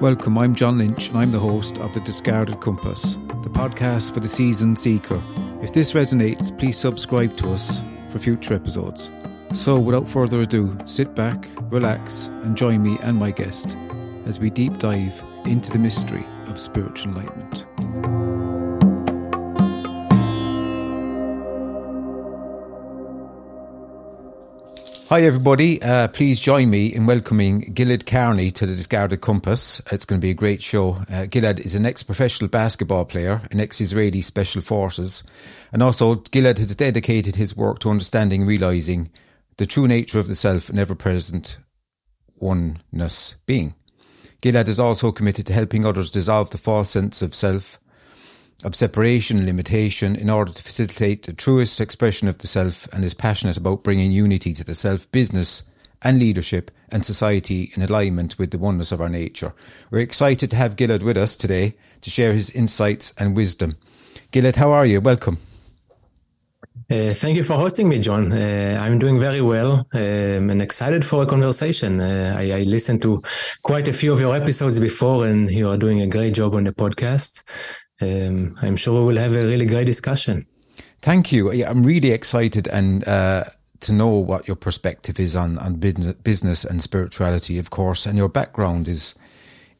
Welcome, I'm John Lynch, and I'm the host of The Discarded Compass, the podcast for the seasoned seeker. If this resonates, please subscribe to us for future episodes. So, without further ado, sit back, relax, and join me and my guest as we deep dive into the mystery of spiritual enlightenment. Hi, everybody. Uh, please join me in welcoming Gilad Karni to the Discarded Compass. It's going to be a great show. Uh, Gilad is an ex professional basketball player, an ex Israeli Special Forces, and also Gilad has dedicated his work to understanding and realizing the true nature of the self and ever present oneness being. Gilad is also committed to helping others dissolve the false sense of self of separation and limitation in order to facilitate the truest expression of the self and is passionate about bringing unity to the self, business and leadership and society in alignment with the oneness of our nature. We're excited to have Gilad with us today to share his insights and wisdom. Gilad, how are you? Welcome. Uh, thank you for hosting me, John. Uh, I'm doing very well um, and excited for a conversation. Uh, I, I, listened to quite a few of your episodes before, and you are doing a great job on the podcast um, I'm sure we will have a really great discussion. Thank you. I'm really excited and uh, to know what your perspective is on on business and spirituality, of course, and your background is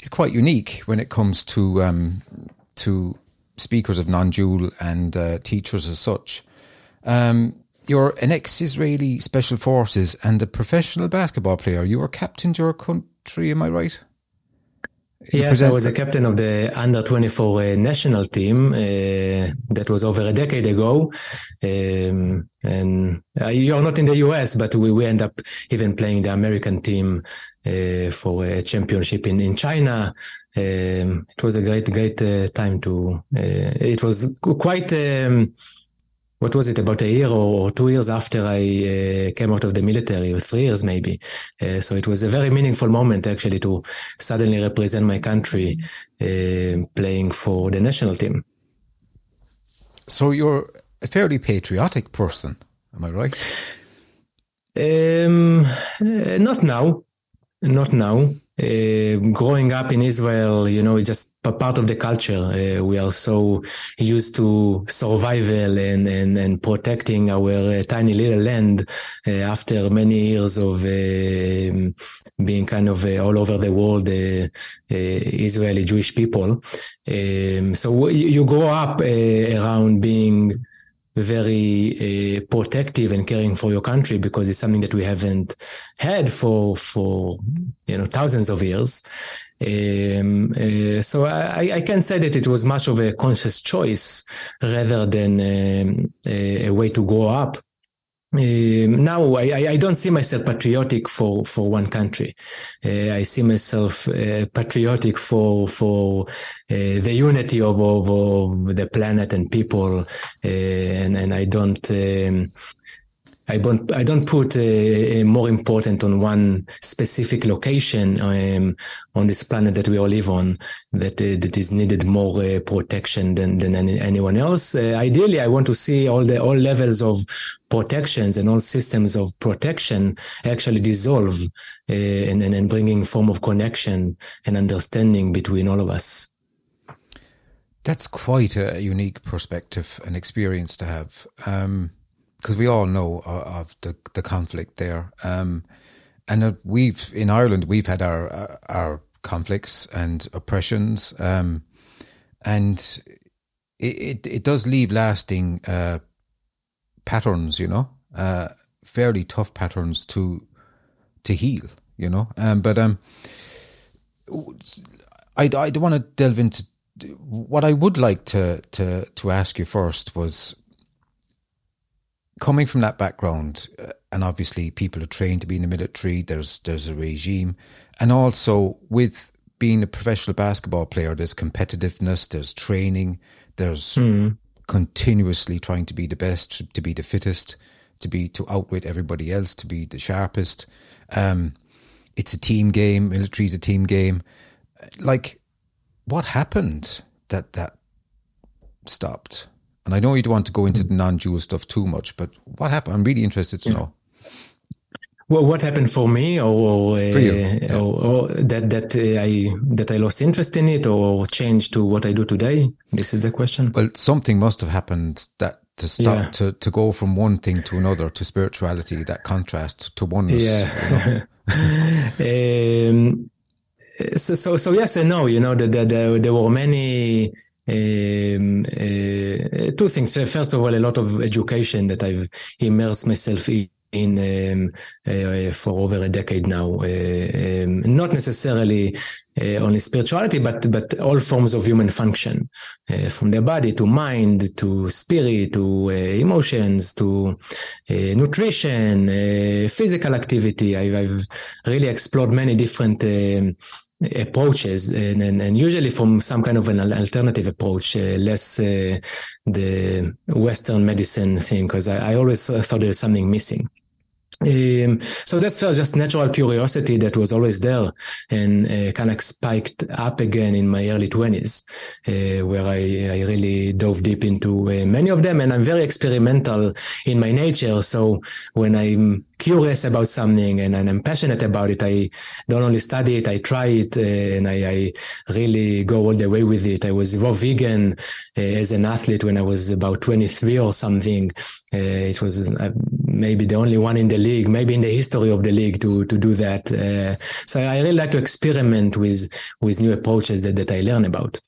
is quite unique when it comes to um, to speakers of non-dual and uh, teachers as such. Um, you're an ex-Israeli special forces and a professional basketball player. You were captain to your country, am I right? Yes, I was a captain of the under 24 uh, national team. Uh, that was over a decade ago. Um, and uh, you're not in the US, but we, we end up even playing the American team uh, for a championship in, in China. Um, it was a great, great uh, time to, uh, it was quite, um, what was it about a year or two years after I uh, came out of the military, or three years maybe. Uh, so it was a very meaningful moment actually to suddenly represent my country uh, playing for the national team. So you're a fairly patriotic person, am I right? Um, uh, not now, not now uh, growing up in Israel, you know, it's just part of the culture. Uh, we are so used to survival and, and, and protecting our uh, tiny little land uh, after many years of um, being kind of uh, all over the world, uh, Israeli Jewish people. Um, so you grow up around being very uh, protective and caring for your country because it's something that we haven't had for for you know thousands of years. Um, uh, so I, I can say that it was much of a conscious choice rather than um, a, a way to grow up um, now I, I, don't see myself patriotic for, for one country. Uh, I see myself uh, patriotic for for uh, the unity of, of, of the planet and people, uh, and and I don't um, I don't I don't put a, a more important on one specific location um, on this planet that we all live on that uh, that is needed more uh, protection than than any, anyone else. Uh, ideally, I want to see all the all levels of protections and all systems of protection actually dissolve uh, and, and and bringing form of connection and understanding between all of us. That's quite a unique perspective and experience to have. Um, because we all know of the the conflict there. Um, and we've in Ireland we've had our our conflicts and oppressions, um, and it, it, it does leave lasting uh, patterns, you know, uh, fairly tough patterns to to heal, you know. Um, but um, I I want to delve into what I would like to to to ask you first was coming from that background, uh, and obviously people are trained to be in the military. There's there's a regime, and also with being a professional basketball player, there's competitiveness, there's training, there's mm. continuously trying to be the best, to be the fittest, to be to outwit everybody else, to be the sharpest. Um, it's a team game. Military is a team game. Like, what happened that that stopped? And I know you don't want to go into the non-dual stuff too much, but what happened? I'm really interested to know. well, what happened for me, or, for you, yeah. or, or, that that uh, I that I lost interest in it, or changed to what I do today? This is the question. Well, something must have happened that to stop yeah. to to go from one thing to another to spirituality, that contrast to oneness. Yeah. You know? um, so, so so yes and no. You know that the, the, there were many. Um, uh, two things. First of all, a lot of education that I've immersed myself in in um, uh, for over a decade now. Uh, um, not necessarily uh, only spirituality, but but all forms of human function, uh, from the body to mind to spirit to uh, emotions to uh, nutrition, physical activity. I've, I've, really explored many different. Um, approaches and, and, and, usually from some kind of an alternative approach, uh, less uh, the Western medicine thing, because I, I, always thought there's something missing. Um, so that's just natural curiosity that was always there and uh, kind of spiked up again in my early 20s, uh, where I, I, really dove deep into uh, many of them. And I'm very experimental in my nature. So when I'm curious about something and, and, I'm passionate about it. I don't only study it, I try it uh, and I, I, really go all the way with it. I was raw vegan uh, as an athlete when I was about 23 or something. Uh, it was uh, maybe the only one in the league, maybe in the history of the league to, to do that. Uh, so I really like to experiment with, with new approaches that, that I learn about.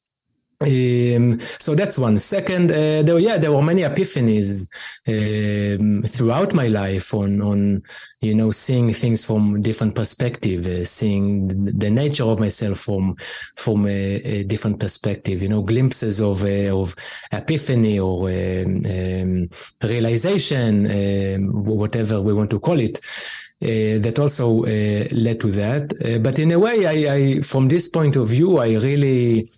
Um, so that's one. Second, uh, there, yeah, there were many epiphanies um, throughout my life on, on, you know, seeing things from different perspective, uh, seeing the nature of myself from, from a, a different perspective. You know, glimpses of uh, of epiphany or um, um realization, um, whatever we want to call it. Uh, that also uh, led to that. Uh, but in a way, I, I, from this point of view, I really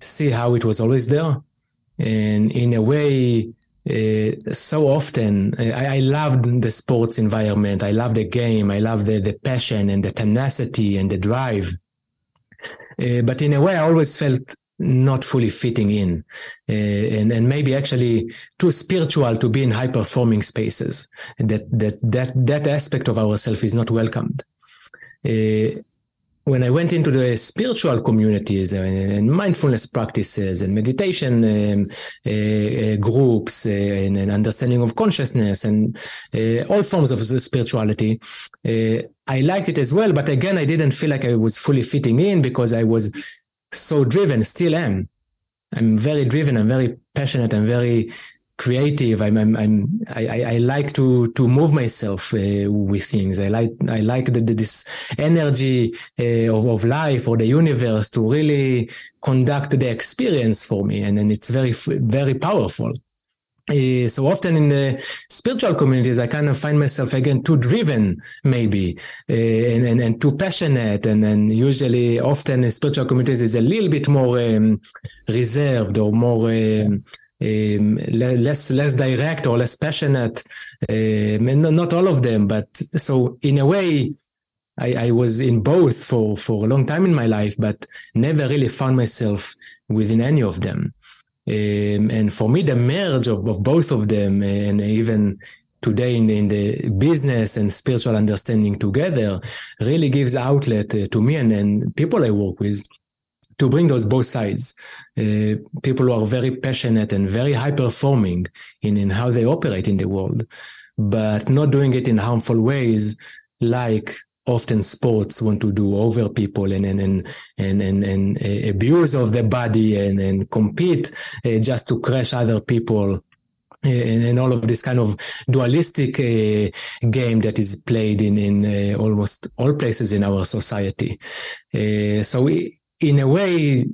see how it was always there. And in a way, uh, so often uh, I, I, loved the sports environment. I loved the game. I loved the, the passion and the tenacity and the drive. Uh, but in a way, I always felt not fully fitting in uh, and, and maybe actually too spiritual to be in high performing spaces that, that, that, that aspect of ourselves is not welcomed. Uh, when I went into the spiritual communities and, mindfulness practices and meditation um, uh, uh, groups uh, and, and, understanding of consciousness and uh, all forms of spirituality, uh, I liked it as well. But again, I didn't feel like I was fully fitting in because I was so driven, still am. I'm very driven. I'm very passionate. I'm very creative. I'm, I'm, I'm I, I, like to, to move myself uh, with things. I like, I like the, the, this energy uh, of, of life or the universe to really conduct the experience for me. And then it's very, very powerful. Uh, so often in the spiritual communities, I kind of find myself again too driven, maybe, uh, and, and, and too passionate. And then usually, often in spiritual communities is a little bit more um, reserved or more um, um, less less direct or less passionate. Um, not all of them, but so in a way, I, I, was in both for for a long time in my life, but never really found myself within any of them. Um, and for me, the merge of, of both of them, and even today in the, in the, business and spiritual understanding together, really gives outlet uh, to me and, and people I work with to bring those both sides. Uh, people who are very passionate and very high performing in, in how they operate in the world, but not doing it in harmful ways like often sports want to do over people and and and and, and, and uh, abuse of the body and, and compete uh, just to crush other people and, and, all of this kind of dualistic uh, game that is played in in uh, almost all places in our society. Uh, so we, in a way,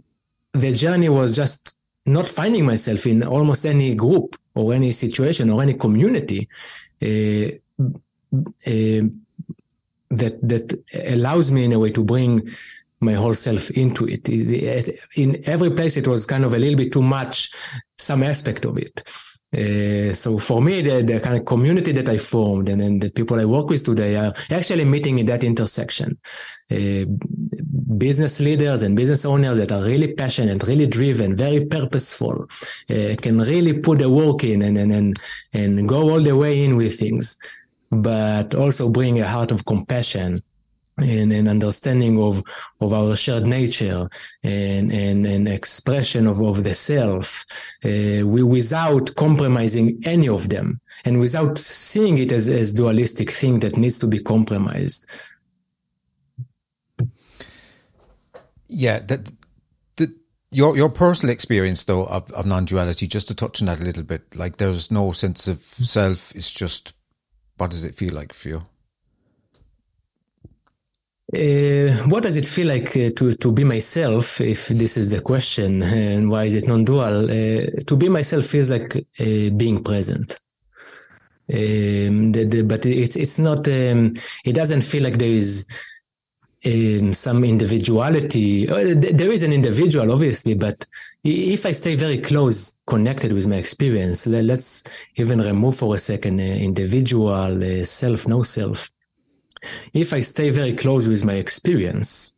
the journey was just not finding myself in almost any group or any situation or any community uh, uh, that that allows me in a way to bring my whole self into it. In every place, it was kind of a little bit too much, some aspect of it. Uh, so for me, the, the, kind of community that I formed and, and the people I work with today are actually meeting in that intersection. Uh, business leaders and business owners that are really passionate, really driven, very purposeful, uh, can really put the work in and, and, and, and go all the way in with things. but also bring a heart of compassion and an understanding of of our shared nature and and an expression of, of the self uh, we, without compromising any of them and without seeing it as as dualistic thing that needs to be compromised. Yeah that the, your your personal experience though of, of non-duality just to touch on that a little bit like there's no sense of self it's just what does it feel like for you uh, what does it feel like uh, to to be myself? If this is the question, and why is it non-dual? Uh, to be myself feels like uh, being present. Um, the, the, but it's it's not. Um, it doesn't feel like there is um, some individuality. Uh, there is an individual, obviously, but if I stay very close, connected with my experience, let's even remove for a second uh, individual self, no self if I stay very close with my experience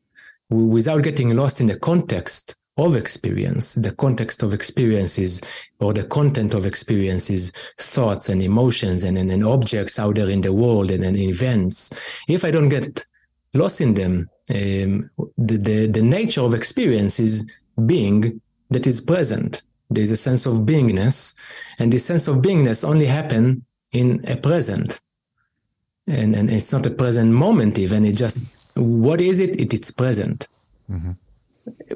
without getting lost in the context of experience, the context of experiences or the content of experiences, thoughts and emotions and, and, and objects out there in the world and, and, events. If I don't get lost in them, um, the, the, the nature of experience is being that is present. There's a sense of beingness and this sense of beingness only happen in a present and and it's not a present moment even it just what is it? It is present. Mm-hmm.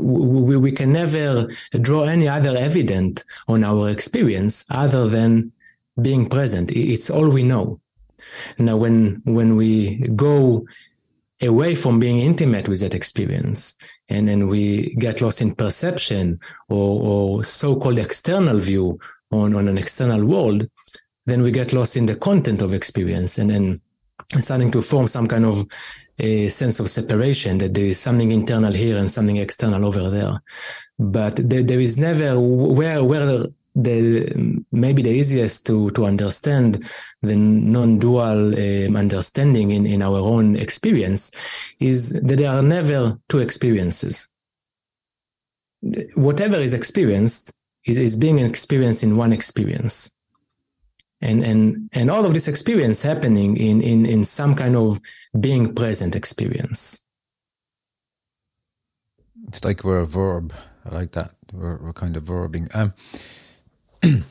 we, we can never draw any other evidence on our experience other than being present. It's all we know. Now when when we go away from being intimate with that experience and then we get lost in perception or, or so-called external view on, on an external world then we get lost in the content of experience and then starting to form some kind of a sense of separation that there is something internal here and something external over there. But there, there is never where where the maybe the easiest to to understand the non-dual um, understanding in in our own experience is that there are never two experiences. Whatever is experienced is, is being experienced in one experience and and and all of this experience happening in in in some kind of being present experience. It's like we're a verb. I like that. We're, we're kind of verbing. Um you,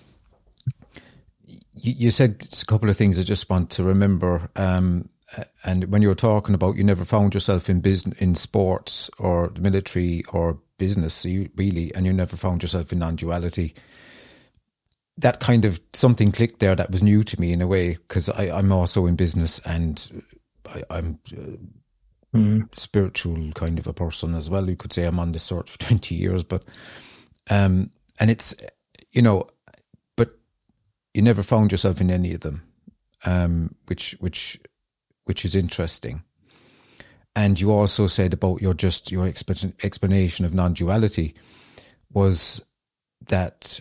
you said a couple of things i just want to remember. Um and when you were talking about you never found yourself in business in sports or the military or business you really and you never found yourself in non-duality that kind of something clicked there that was new to me in a way because I'm also in business and I, am uh, mm. spiritual kind of a person as well. You could say I'm on this sort for 20 years, but, um, and it's, you know, but you never found yourself in any of them, um, which, which, which is interesting. And you also said about your just your explanation of non duality was that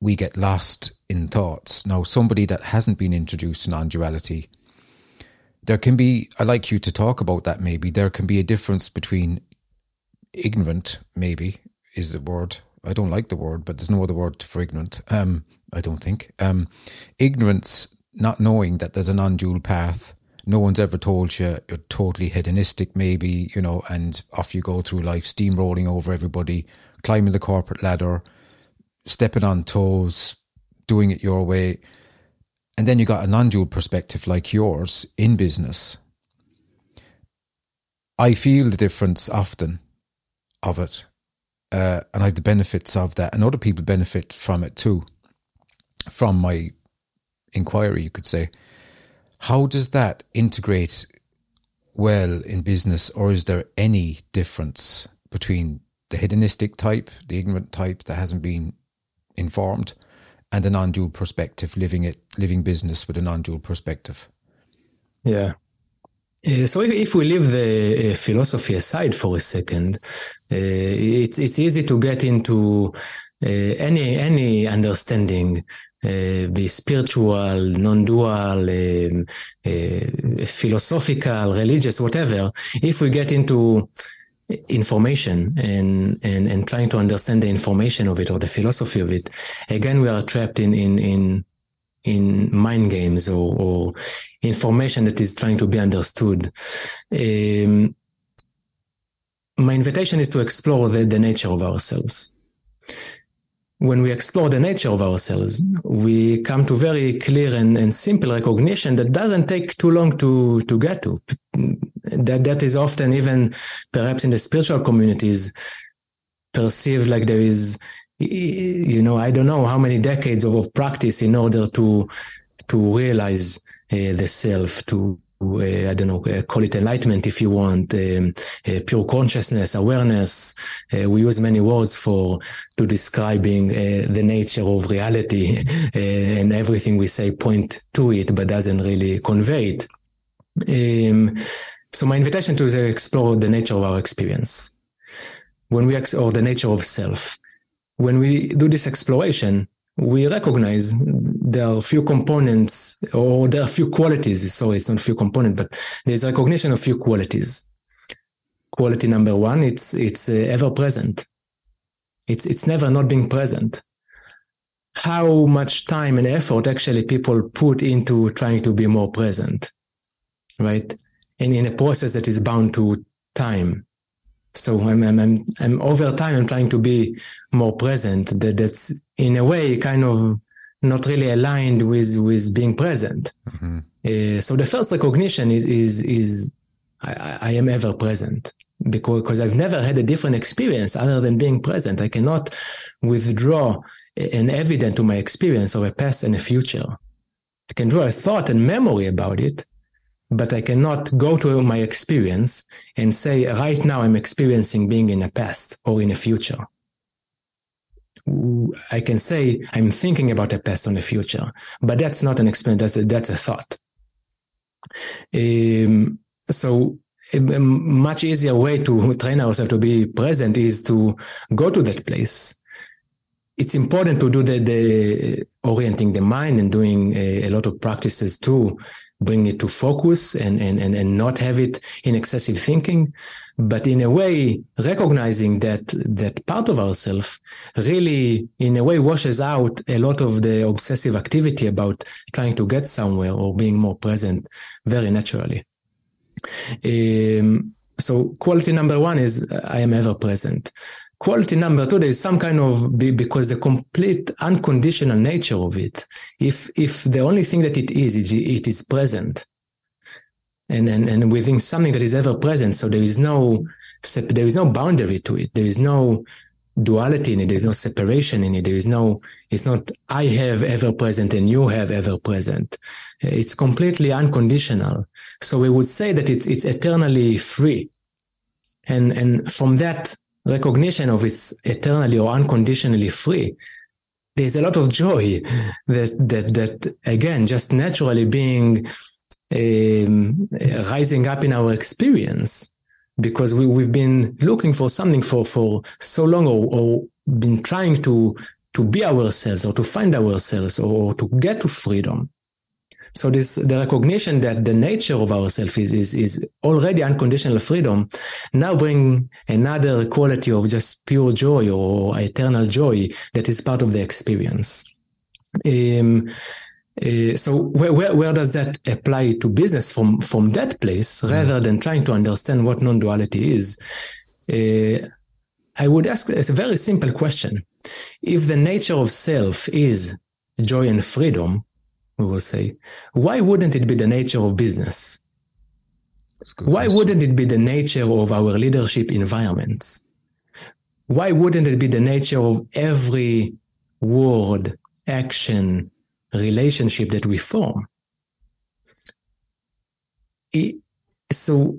we get lost in thoughts. Now, somebody that hasn't been introduced to non duality, there can be, I like you to talk about that maybe. There can be a difference between ignorant, maybe is the word. I don't like the word, but there's no other word for ignorant. Um, I don't think. Um, ignorance, not knowing that there's a non dual path. No one's ever told you you're totally hedonistic, maybe, you know, and off you go through life, steamrolling over everybody, climbing the corporate ladder, stepping on toes, doing it your way. And then you got a non dual perspective like yours in business. I feel the difference often of it. Uh, and I have the benefits of that, and other people benefit from it too, from my inquiry, you could say. How does that integrate well in business, or is there any difference between the hedonistic type, the ignorant type that hasn't been informed, and a non-dual perspective, living it, living business with a non-dual perspective. Yeah. Uh, so if, if, we leave the uh, philosophy aside for a second, uh, it's it's easy to get into uh, any any understanding, uh, be spiritual, non-dual, um, uh, philosophical, religious, whatever. If we get into information and, and, and trying to understand the information of it or the philosophy of it. Again, we are trapped in, in, in, in mind games or, or information that is trying to be understood. Um, my invitation is to explore the, the nature of ourselves. When we explore the nature of ourselves, we come to very clear and, and simple recognition that doesn't take too long to, to get to. That, that is often even perhaps in the spiritual communities perceived like there is you know, I don't know how many decades of, of practice in order to to realize uh, the self, to uh, I don't know, uh, call it enlightenment if you want, um, uh, pure consciousness, awareness. Uh, we use many words for to describing uh, the nature of reality, and everything we say point to it, but doesn't really convey it. Um, so my invitation to explore the nature of our experience when we ex- or the nature of self when we do this exploration, we recognize there are a few components or there are a few qualities. So it's not a few components, but there's recognition of few qualities. Quality number one, it's, it's uh, ever present. It's, it's never not being present. How much time and effort actually people put into trying to be more present, right? And in a process that is bound to time so I'm, I'm, I'm, I'm over time, I'm trying to be more present. That that's in a way kind of not really aligned with, with being present. Mm-hmm. Uh, so the first recognition is, is, is I, I am ever present because, because I've never had a different experience other than being present. I cannot withdraw an evidence to my experience of a past and a future. I can draw a thought and memory about it, but I cannot go to my experience and say, right now I'm experiencing being in a past or in a future. I can say I'm thinking about a past or a future, but that's not an experience. That's a, that's a thought. Um, so a much easier way to train ourselves to be present is to go to that place. It's important to do the, the orienting the mind and doing a, a lot of practices too bring it to focus and, and, and, and not have it in excessive thinking. But in a way, recognizing that, that part of ourself really, in a way, washes out a lot of the obsessive activity about trying to get somewhere or being more present very naturally. Um, so quality number one is I am ever present quality number two there is some kind of because the complete unconditional nature of it if if the only thing that it is it, it is present. And, and and within something that is ever present so there is no there is no boundary to it. There is no duality in it. There's no separation in it. There is no it's not i have ever present and you have ever present. It's completely unconditional. So we would say that it's it's eternally free. And and from that recognition of it's eternally or unconditionally free, there's a lot of joy that that that again just naturally being um, rising up in our experience because we, we've been looking for something for for so long or, or been trying to to be ourselves or to find ourselves or to get to freedom so this the recognition that the nature of ourself is, is is already unconditional freedom now bring another quality of just pure joy or eternal joy that is part of the experience. Um, uh, so where, where, where does that apply to business from from that place mm. rather than trying to understand what non-duality is? Uh, I would ask a very simple question: If the nature of self is joy and freedom, we will say, why wouldn't it be the nature of business? Why question. wouldn't it be the nature of our leadership environments? Why wouldn't it be the nature of every word, action, relationship that we form? It, so,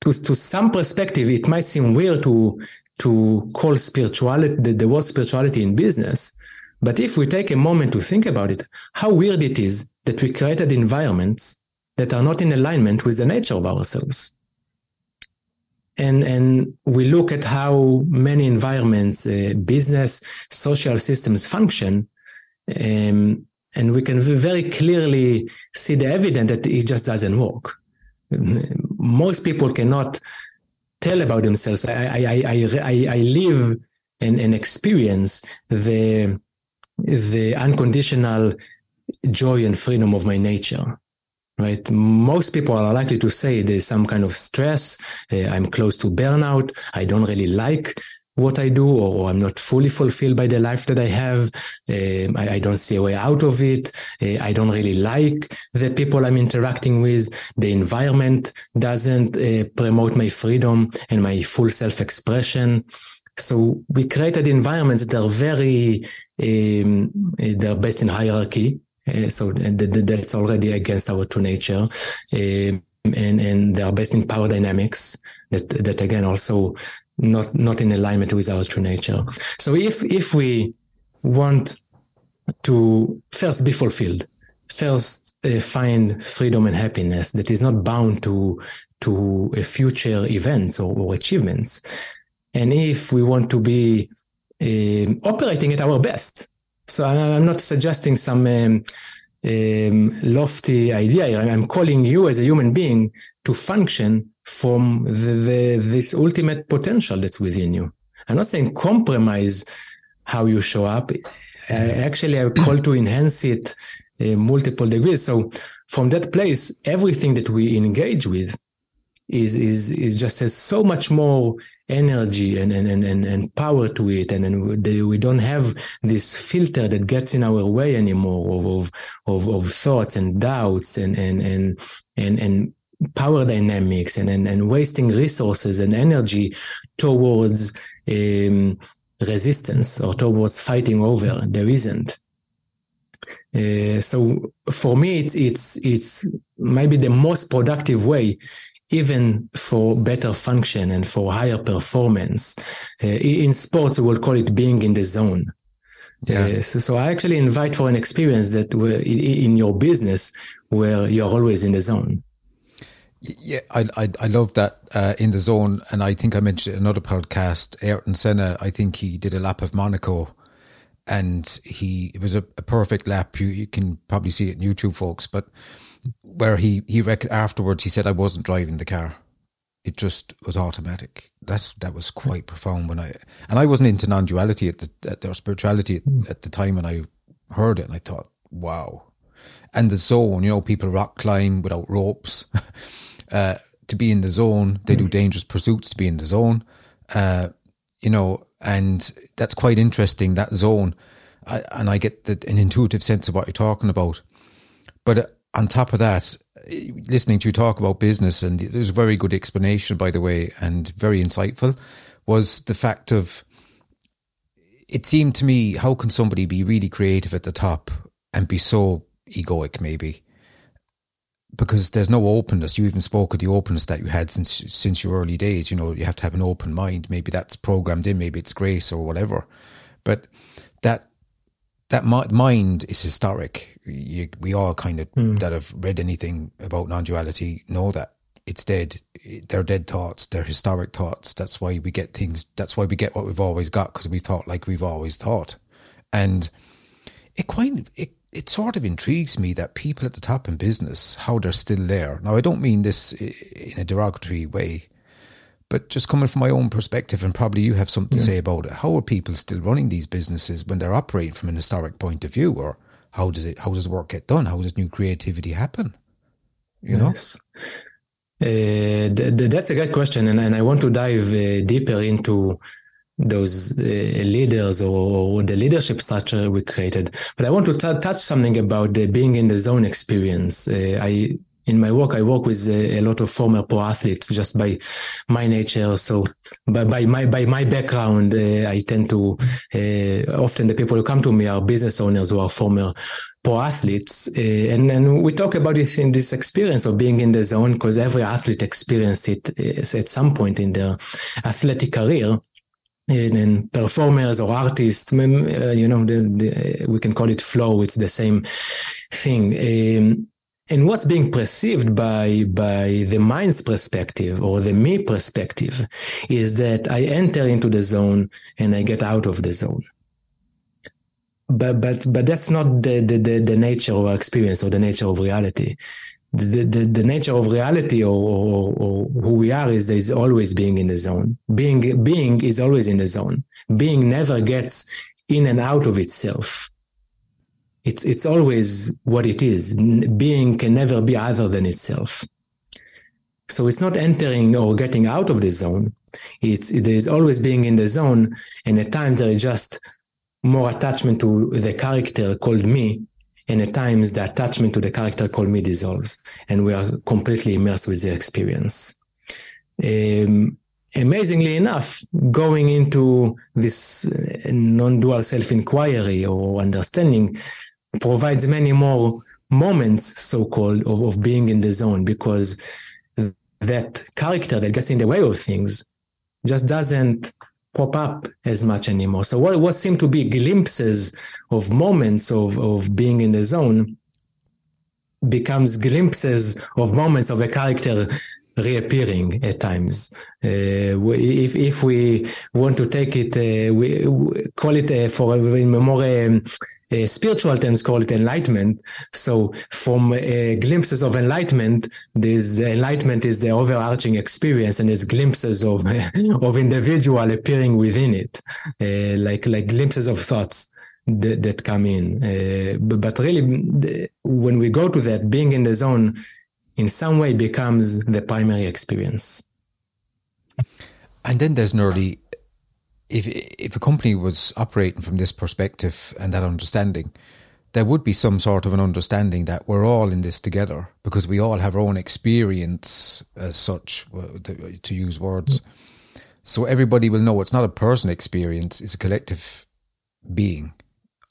to, to some perspective, it might seem weird to, to call spirituality, the, the word spirituality in business, but if we take a moment to think about it, how weird it is that we created environments that are not in alignment with the nature of ourselves. And, and we look at how many environments, uh, business, social systems function, um, and we can very clearly see the evidence that it just doesn't work. Most people cannot tell about themselves. I, I, I, I, I live and, and experience the the unconditional joy and freedom of my nature right? Most people are likely to say there's some kind of stress uh, i'm close to burnout i don't really like what i do or i'm not fully fulfilled by the life that i have um, I, I, don't see a way out of it uh, i don't really like the people i'm interacting with the environment doesn't promote my freedom and my full self-expression. So we created environments that are very they're based in hierarchy uh, so that's already against our true nature. Um, and, and they are based in power dynamics that, that again also not, not in alignment with our true nature. So if, if we want to first be fulfilled, first uh, find freedom and happiness that is not bound to, to a future events or, or achievements. And if we want to be um, operating at our best, so I'm not suggesting some um, um, lofty idea. I'm calling you as a human being to function from the, the, this ultimate potential that's within you. I'm not saying compromise how you show up. Actually, I call to enhance it uh, multiple degrees. So from that place, everything that we engage with is is is just has so much more energy and and and, and power to it. And, and we don't have this filter that gets in our way anymore of of of, thoughts and doubts and and and and, and power dynamics and, and and wasting resources and energy towards um, resistance or towards fighting over. There isn't. Uh, so for me it's it's it's maybe the most productive way even for better function and for higher performance. Uh, in sports, we will call it being in the zone. Yeah. Uh, so, so, I actually invite for an experience that in your business where you're always in the zone. Yeah, I I, I love that uh, in the zone, and I think I mentioned another podcast. Ayrton Senna, I think he did a lap of Monaco, and he it was a, a perfect lap. You you can probably see it in YouTube, folks, but where he he rec- afterwards he said I wasn't driving the car. It just was automatic. That's that was quite profound when I and I wasn't into non-duality at the at their spirituality at, mm. at the time when I heard it, and I thought, wow. And the zone, you know, people rock climb without ropes. uh, to be in the zone, they do dangerous pursuits to be in the zone. Uh, you know, and that's quite interesting. That zone, I, and I get the, an intuitive sense of what you're talking about. But on top of that, listening to you talk about business, and there's a very good explanation, by the way, and very insightful, was the fact of it seemed to me, how can somebody be really creative at the top and be so egoic, maybe? Because there's no openness. You even spoke of the openness that you had since since your early days. You know, you have to have an open mind. Maybe that's programmed in. Maybe it's grace or whatever. But that that mind is historic. You, we all kind of mm. that have read anything about non-duality know that it's dead. They're dead thoughts. They're historic thoughts. That's why we get things. That's why we get what we've always got because we thought like we've always thought, and it quite it it sort of intrigues me that people at the top in business how they're still there. Now I don't mean this in a derogatory way but just coming from my own perspective, and probably you have something yeah. to say about it. How are people still running these businesses when they're operating from an historic point of view, or how does it? How does work get done? How does new creativity happen? You yes. know, uh, th- th- that's a great question, and, and I want to dive uh, deeper into those uh, leaders or, or, the leadership structure we created. But I want to t- touch something about the being in the zone experience. Uh, I in my work, I work with a, a, lot of former pro athletes just by my nature. So by, by my, by my background, uh, I tend to, uh, often the people who come to me are business owners who are former pro athletes. Uh, and, and we talk about this in this experience of being in the zone because every athlete experienced it uh, at some point in their athletic career and, performers or artists, uh, you know, the, the, we can call it flow. It's the same thing. Um, and what's being perceived by by the mind's perspective or the me perspective is that I enter into the zone and I get out of the zone. But but but that's not the the, the, the nature of our experience or the nature of reality. The, the, the nature of reality or, or, or who we are is is always being in the zone. Being being is always in the zone. Being never gets in and out of itself it's it's always what it is. Being can never be other than itself. So it's not entering or getting out of the zone. It's it is always being in the zone, and at times there is just more attachment to the character called me, and at times the attachment to the character called me dissolves, and we are completely immersed with the experience. Um, amazingly enough, going into this uh, non-dual self-inquiry or understanding provides many more moments, so-called, of, of being in the zone because that character that gets in the way of things just doesn't pop up as much anymore. So what, what seem to be glimpses of moments of, of being in the zone becomes glimpses of moments of a character reappearing at times. Uh, if if we want to take it, uh, we, we, call it uh, for in more um, uh, spiritual terms, call it enlightenment. So from uh, glimpses of enlightenment, this enlightenment is the overarching experience, and there's glimpses of of individual appearing within it, uh, like like glimpses of thoughts. That, that come in, but, but really, when we go to that, being in the zone in some way becomes the primary experience. And then there's nearly, if if a company was operating from this perspective and that understanding, there would be some sort of an understanding that we're all in this together because we all have our own experience as such, to use words. So everybody will know it's not a person experience; it's a collective being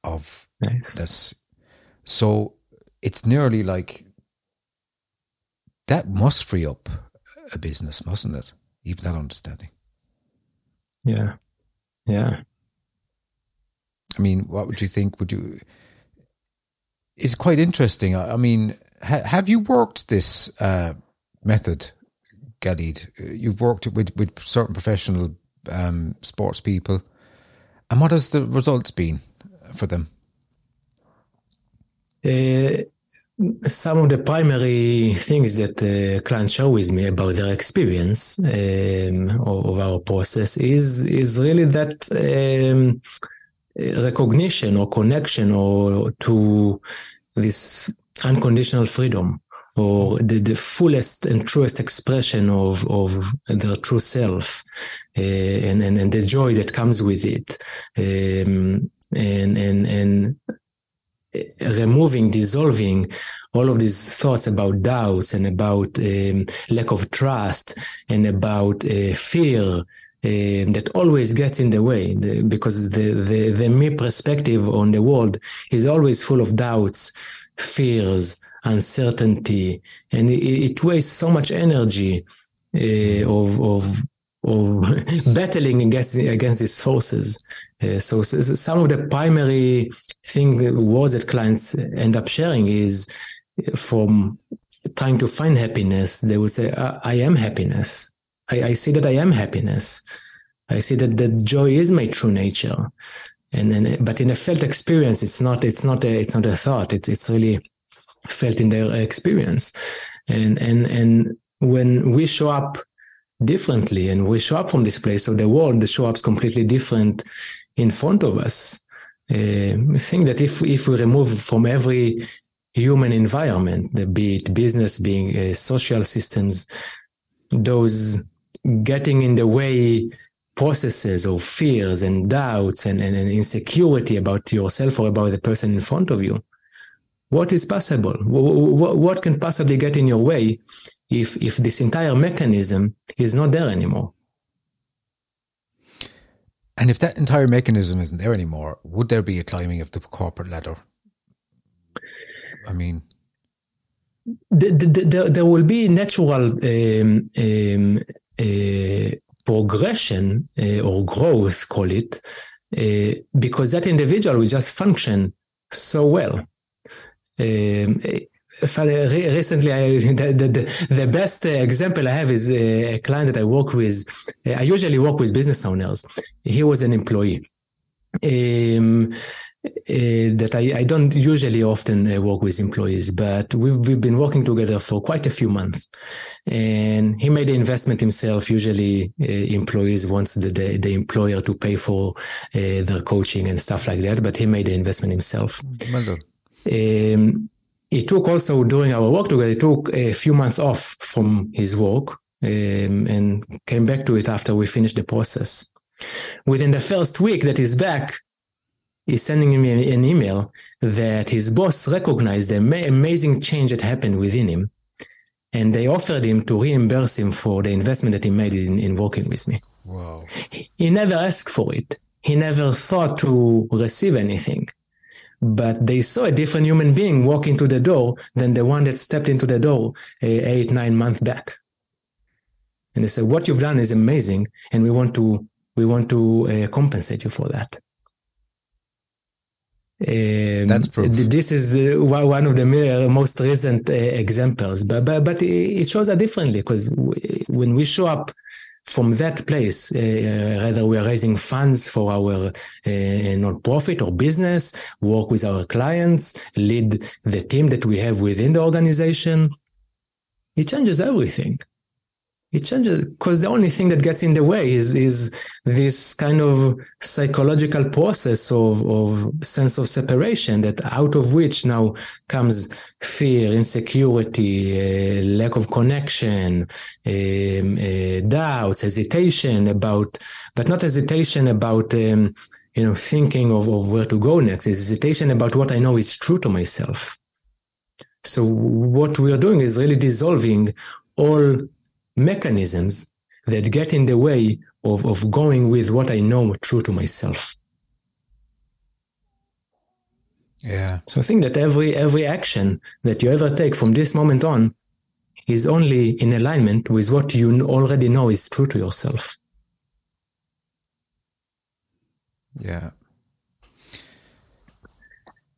of nice. this. So it's nearly like that must free up a business, mustn't it? Even that understanding. Yeah. Yeah. I mean, what would you think? Would you? It's quite interesting. I, mean, ha, have you worked this uh, method, Gilad? You've worked with with certain professional um, sports people, and what has the results been for them? Uh, some of the primary things that uh, clients share with me about their experience um, of our process is is really that um, recognition or connection or to this unconditional freedom or the, the fullest and truest expression of, of their true self uh, and, and, and the joy that comes with it. Um, and and and removing, dissolving all of these thoughts about doubts and about um, lack of trust and about uh, fear um, that always gets in the way the, because the, the, the me perspective on the world is always full of doubts, fears, uncertainty, and it, it wastes so much energy uh, of, of of battling against against these forces. Uh, so, so, some of the primary thing words that clients end up sharing is from trying to find happiness. They would say, "I, I am happiness. I, I, see that I am happiness. I see that that joy is my true nature." And then, but in a felt experience, it's not. It's not a. It's not a thought. It's it's really felt in their experience. And and and when we show up differently and we show up from this place of the world the show up's completely different in front of us uh, I think that if if we remove from every human environment, be it business, being uh, social systems, those getting in the way processes of fears and doubts and, and, and, insecurity about yourself or about the person in front of you. What is possible? What, what can possibly get in your way if if this entire mechanism is not there anymore. And if that entire mechanism isn't there anymore, would there be a climbing of the corporate ladder? I mean, the, the, the, there will be natural um, um, uh, progression uh, or growth, call it, uh, because that individual will just function so well. Um, recently I, the, the, the best example I have is a client that I work with. I usually work with business owners. He was an employee. Um, uh, that I, I, don't usually often uh, work with employees, but we've, we've been working together for quite a few months. And he made the investment himself. Usually, uh, employees wants the, the, the, employer to pay for uh, their coaching and stuff like that, but he made the investment himself. Um, he took also during our work together, he took a few months off from his work um, and came back to it after we finished the process. Within the first week that he's back, he's sending me an email that his boss recognized the amazing change that happened within him. And they offered him to reimburse him for the investment that he made in, in working with me. Wow. He, he never asked for it. He never thought to receive anything but they saw a different human being walk into the door than the one that stepped into the door uh, eight, nine months back. And they said, what you've done is amazing. And we want to, we want to uh, compensate you for that. Um, That's proof. This is uh, one of the most recent uh, examples, but, but, but it shows that differently because when we show up from that place, uh, either we are raising funds for our uh, non-profit or business, work with our clients, lead the team that we have within the organization. It changes everything it changes because the only thing that gets in the way is is this kind of psychological process of of sense of separation that out of which now comes fear insecurity uh, lack of connection um, uh, doubts hesitation about but not hesitation about um, you know thinking of, of where to go next. It's hesitation about what i know is true to myself. So what we are doing is really dissolving all mechanisms that get in the way of, of going with what I know true to myself. Yeah. So I think that every every action that you ever take from this moment on is only in alignment with what you already know is true to yourself. Yeah.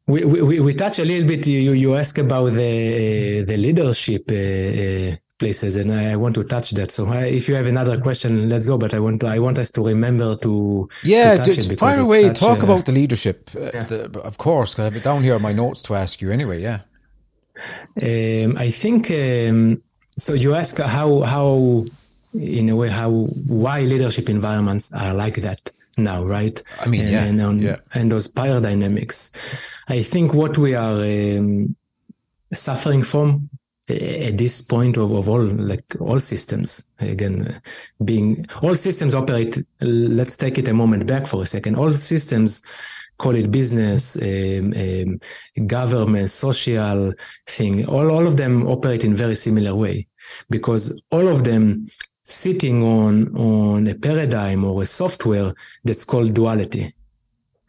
We, we, we touch a little bit. You, you ask about the the leadership uh, uh, places, and I, want to touch that. So I, if you have another question, let's go. But I want to, I want us to remember to yeah, to just fire away. Talk a, about the leadership, uh, yeah. the, of course. I have it down here on my notes to ask you anyway. Yeah, um, I think um, so. You ask how how in a way how why leadership environments are like that now, right? I mean, and, yeah, and, on, yeah. and those power dynamics. I think what we are um, suffering from at this point of, of all like all systems again being all systems operate let's take it a moment back for a second all systems call it business um, um, government social thing all, all of them operate in very similar way because all of them sitting on on a paradigm or a software that's called duality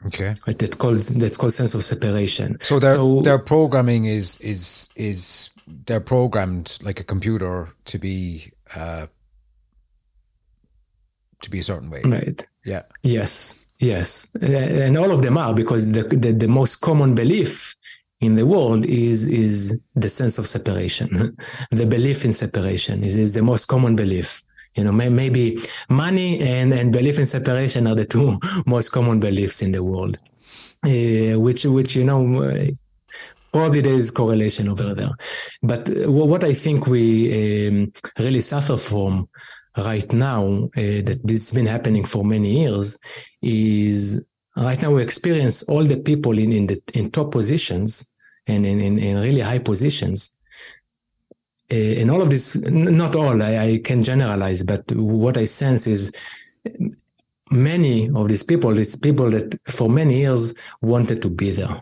Okay. Right, that called that's called sense of separation. So their so, their programming is is is they're programmed like a computer to be uh to be a certain way. Right. Yeah. Yes. Yes. And all of them are because the the, the most common belief in the world is is the sense of separation. the belief in separation is, is the most common belief you know, may, maybe money and, and belief in separation are the two most common beliefs in the world, uh, which, which, you know, probably there is correlation over there. But uh, what I think we um, really suffer from right now, uh, that it's been happening for many years, is right now we experience all the people in, in the in top positions and in, in, in really high positions And all of this, not all, I, I, can generalize, but what I sense is many of these people, it's people that for many years wanted to be there.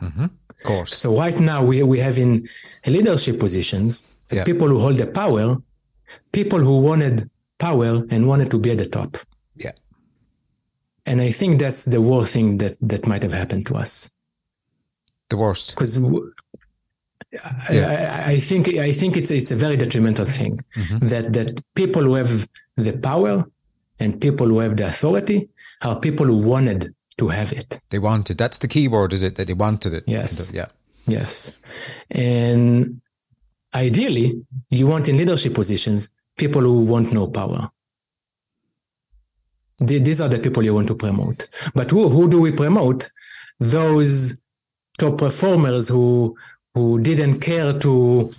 Mm-hmm. Course. So right now we, we have in leadership positions, yeah. people who hold the power, people who wanted power and wanted to be at the top. Yeah. And I think that's the worst thing that, that might have happened to us. The worst. Because yeah. I, I, think I think it's it's a very detrimental thing mm-hmm. that that people who have the power and people who have the authority are people who wanted to have it. They wanted. That's the key word, is it? That they wanted it. Yes. Yeah. Yes. And ideally, you want in leadership positions people who want no power. These are the people you want to promote. But who, who do we promote? Those top performers who who didn't care to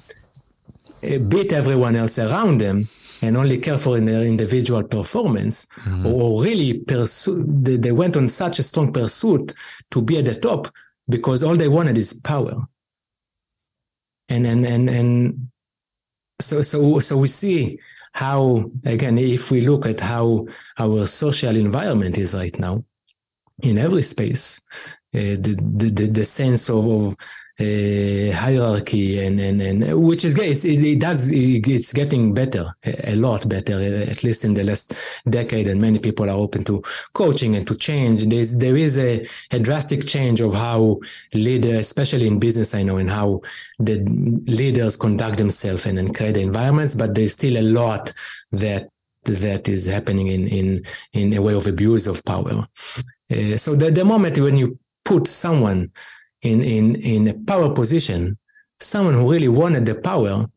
uh, beat everyone else around them and only care for their individual performance mm-hmm. or really pursue they, they went on such a strong pursuit to be at the top because all they wanted is power. And and and and so so so we see how again if we look at how our social environment is right now in every space uh, the, the the sense of, of hierarchy and, and and which is it, it does it's getting better a lot better at least in the last decade and many people are open to coaching and to change. There's there is a, a drastic change of how leaders especially in business i know and how the leaders conduct themselves and, and create the environments but there's still a lot that that is happening in in in a way of abuse of power. Uh, so the, the moment when you put someone in in in a power position, someone who really wanted the power,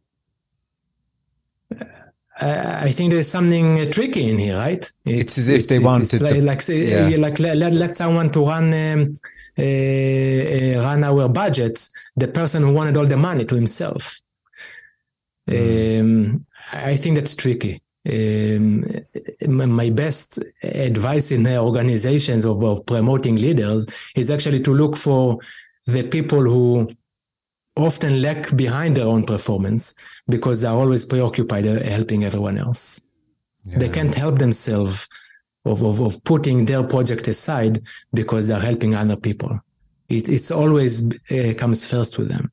uh, I think there's something tricky in here, right? It's, it's as if they it's, wanted it's like, to, like, yeah. like let, let, let someone to run um, uh, uh, run our budgets, the person who wanted all the money to himself. Mm. Um, I think that's tricky um, my best advice in organizations of, of promoting leaders is actually to look for the people who often lag behind their own performance because they're always preoccupied uh, helping everyone else. Yeah. They can't help themselves of, of, of, putting their project aside because they're helping other people. It, it's always uh, comes first with them.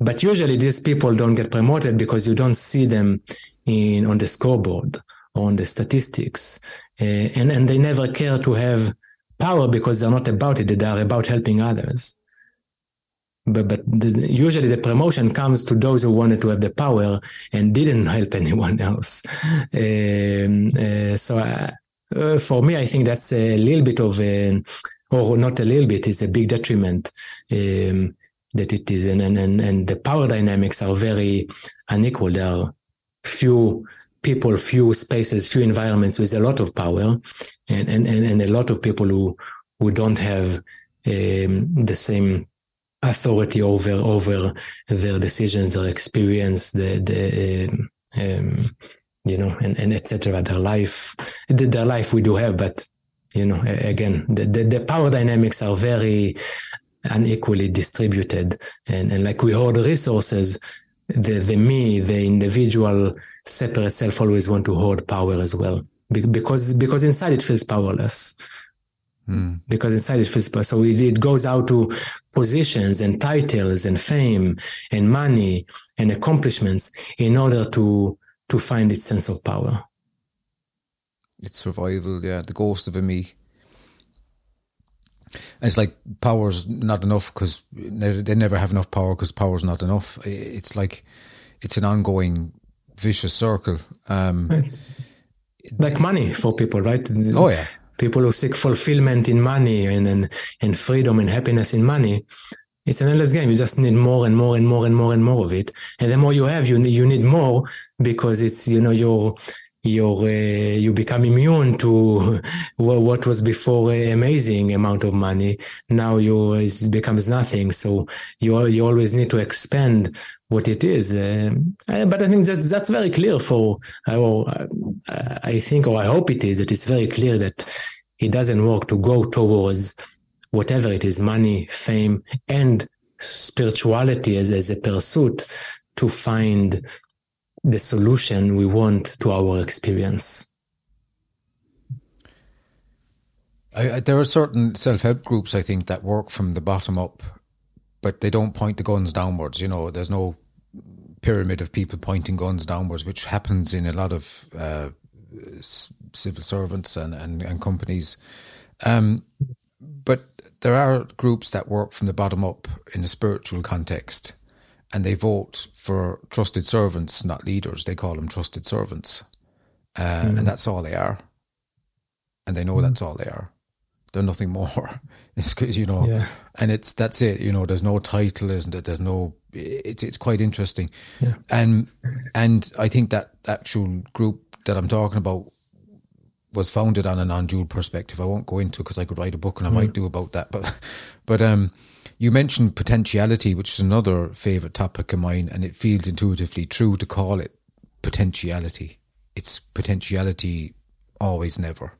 But usually these people don't get promoted because you don't see them in on the scoreboard on the statistics, uh, and and they never care to have power because they're not about it; they are about helping others. But but the, usually the promotion comes to those who wanted to have the power and didn't help anyone else. Um, uh, so uh, uh, for me, I think that's a little bit of a, or not a little bit, it's a big detriment. Um, that it is and, and and the power dynamics are very unequal there are few people, few spaces, few environments with a lot of power, and and and, a lot of people who who don't have um, the same authority over over their decisions, their experience, the the um, um, you know, and and etc. Their life, their life we do have, but you know, again, the, the, the power dynamics are very unequally distributed, and and like we hold resources, the the me, the individual separate self always want to hold power as well because because inside it feels powerless. Mm. Because inside it feels so it, it goes out to positions and titles and fame and money and accomplishments in order to to find its sense of power. It's survival, yeah. The ghost of a me. And it's like power's not enough because they never have enough power because power's not enough. It's like it's an ongoing vicious circle. Um, like money for people, right? Oh yeah, people who seek fulfillment in money and and, and freedom and happiness in money. It's an endless game. You just need more and more and more and more and more of it. And the more you have, you you need more because it's you know your you're uh, you become immune to what was before amazing amount of money now you it becomes nothing so you you always need to expand what it is uh, but i think that's that's very clear for or uh, i think or i hope it is that it's very clear that it doesn't work to go towards whatever it is money fame and spirituality as, as a pursuit to find the solution we want to our experience. I, there are certain self help groups, I think, that work from the bottom up, but they don't point the guns downwards. You know, there's no pyramid of people pointing guns downwards, which happens in a lot of uh, civil servants and, and, and companies. Um, but there are groups that work from the bottom up in a spiritual context and they vote for trusted servants, not leaders. They call them trusted servants, uh, mm. and that's all they are. And they know mm. that's all they are. They're nothing more. It's you know, yeah. And it's that's it. You know, there's no title, isn't it? There's no. It's it's quite interesting, yeah. and and I think that actual group that I'm talking about was founded on a non-dual perspective. I won't go into because I could write a book and I mm. might do about that, but but um you mentioned potentiality, which is another favorite topic of mine, and it feels intuitively true to call it potentiality. It's potentiality, always, never,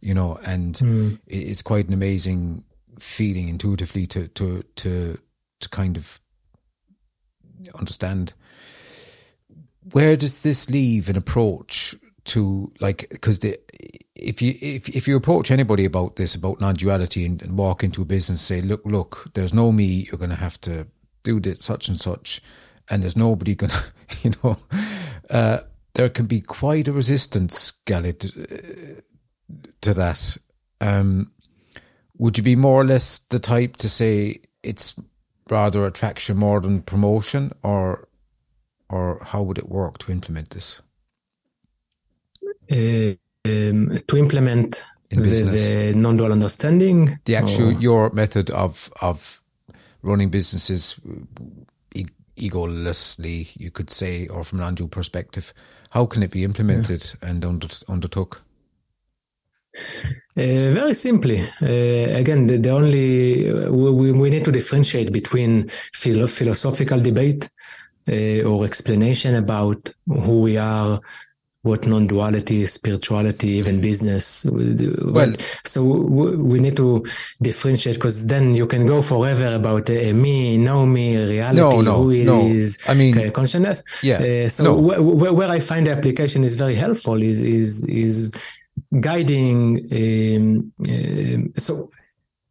you know, and mm. it's quite an amazing feeling intuitively to to to to kind of understand. Where does this leave an approach to like because the if you if if you approach anybody about this about non-duality and, and walk into a business say look look there's no me you're going to have to do this such and such and there's nobody going to you know uh, there can be quite a resistance Gilad uh, to that. Um, would you be more or less the type to say it's rather attraction more than promotion or or how would it work to implement this uh, um, to implement the, the, non-dual understanding the actual or? your method of of running businesses e- egolessly you could say or from an non-dual perspective how can it be implemented yeah. and under, undertook uh, very simply, uh, again, the, the only we, we need to differentiate between philo- philosophical debate uh, or explanation about who we are, what non-duality, spirituality, even business. Well, so we need to differentiate because then you can go forever about uh, me, know me, reality, no, no, who it no. is, I mean, uh, consciousness. Yeah. Uh, so no. wh- where I find the application is very helpful is is is guiding. Um, uh, so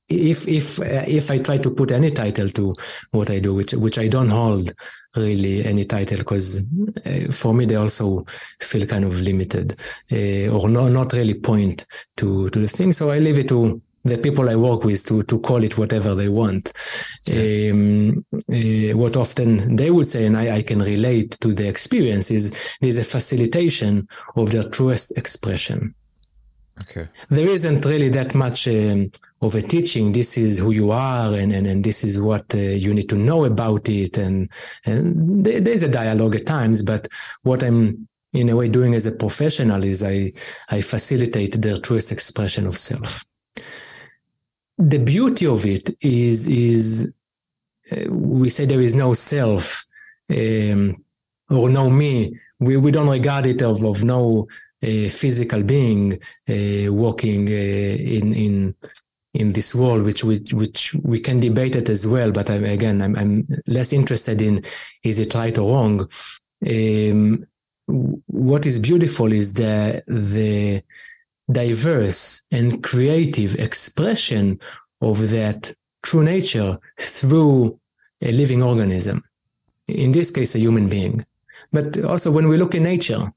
if if if I try to put any title to what I do, which which I don't hold really any title because uh, for me they also feel kind of limited uh, or not not really point to to the thing. So I leave it to the people I work with to to call it whatever they want. Yeah. Um, uh, what often they would say, and I, I can relate to the experience, is there's a facilitation of their truest expression. Okay. There isn't really that much um, of a teaching. This is who you are, and and, and this is what uh, you need to know about it. And and there's a dialogue at times, but what I'm in a way doing as a professional is I I facilitate their truest expression of self. The beauty of it is is uh, we say there is no self um, or no me. We we don't regard it of of no a physical being walking in in in this world, which which which we can debate it as well. But I'm, again, I'm, I'm less interested in is it right or wrong. Um, what is beautiful is the the diverse and creative expression of that true nature through a living organism. In this case, a human being. But also when we look in nature,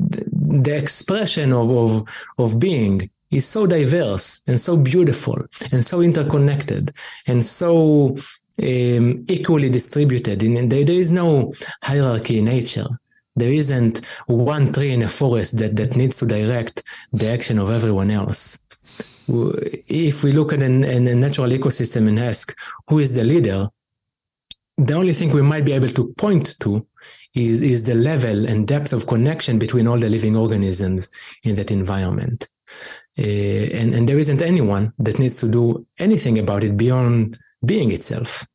the expression of, of, of being is so diverse and so beautiful and so interconnected and so um, equally distributed. And there, there is no hierarchy in nature. There isn't one tree in a forest that, that needs to direct the action of everyone else. If we look at an, an, a natural ecosystem and ask who is the leader, the only thing we might be able to point to is, is the level and depth of connection between all the living organisms in that environment. Uh, and, and there isn't anyone that needs to do anything about it beyond being itself.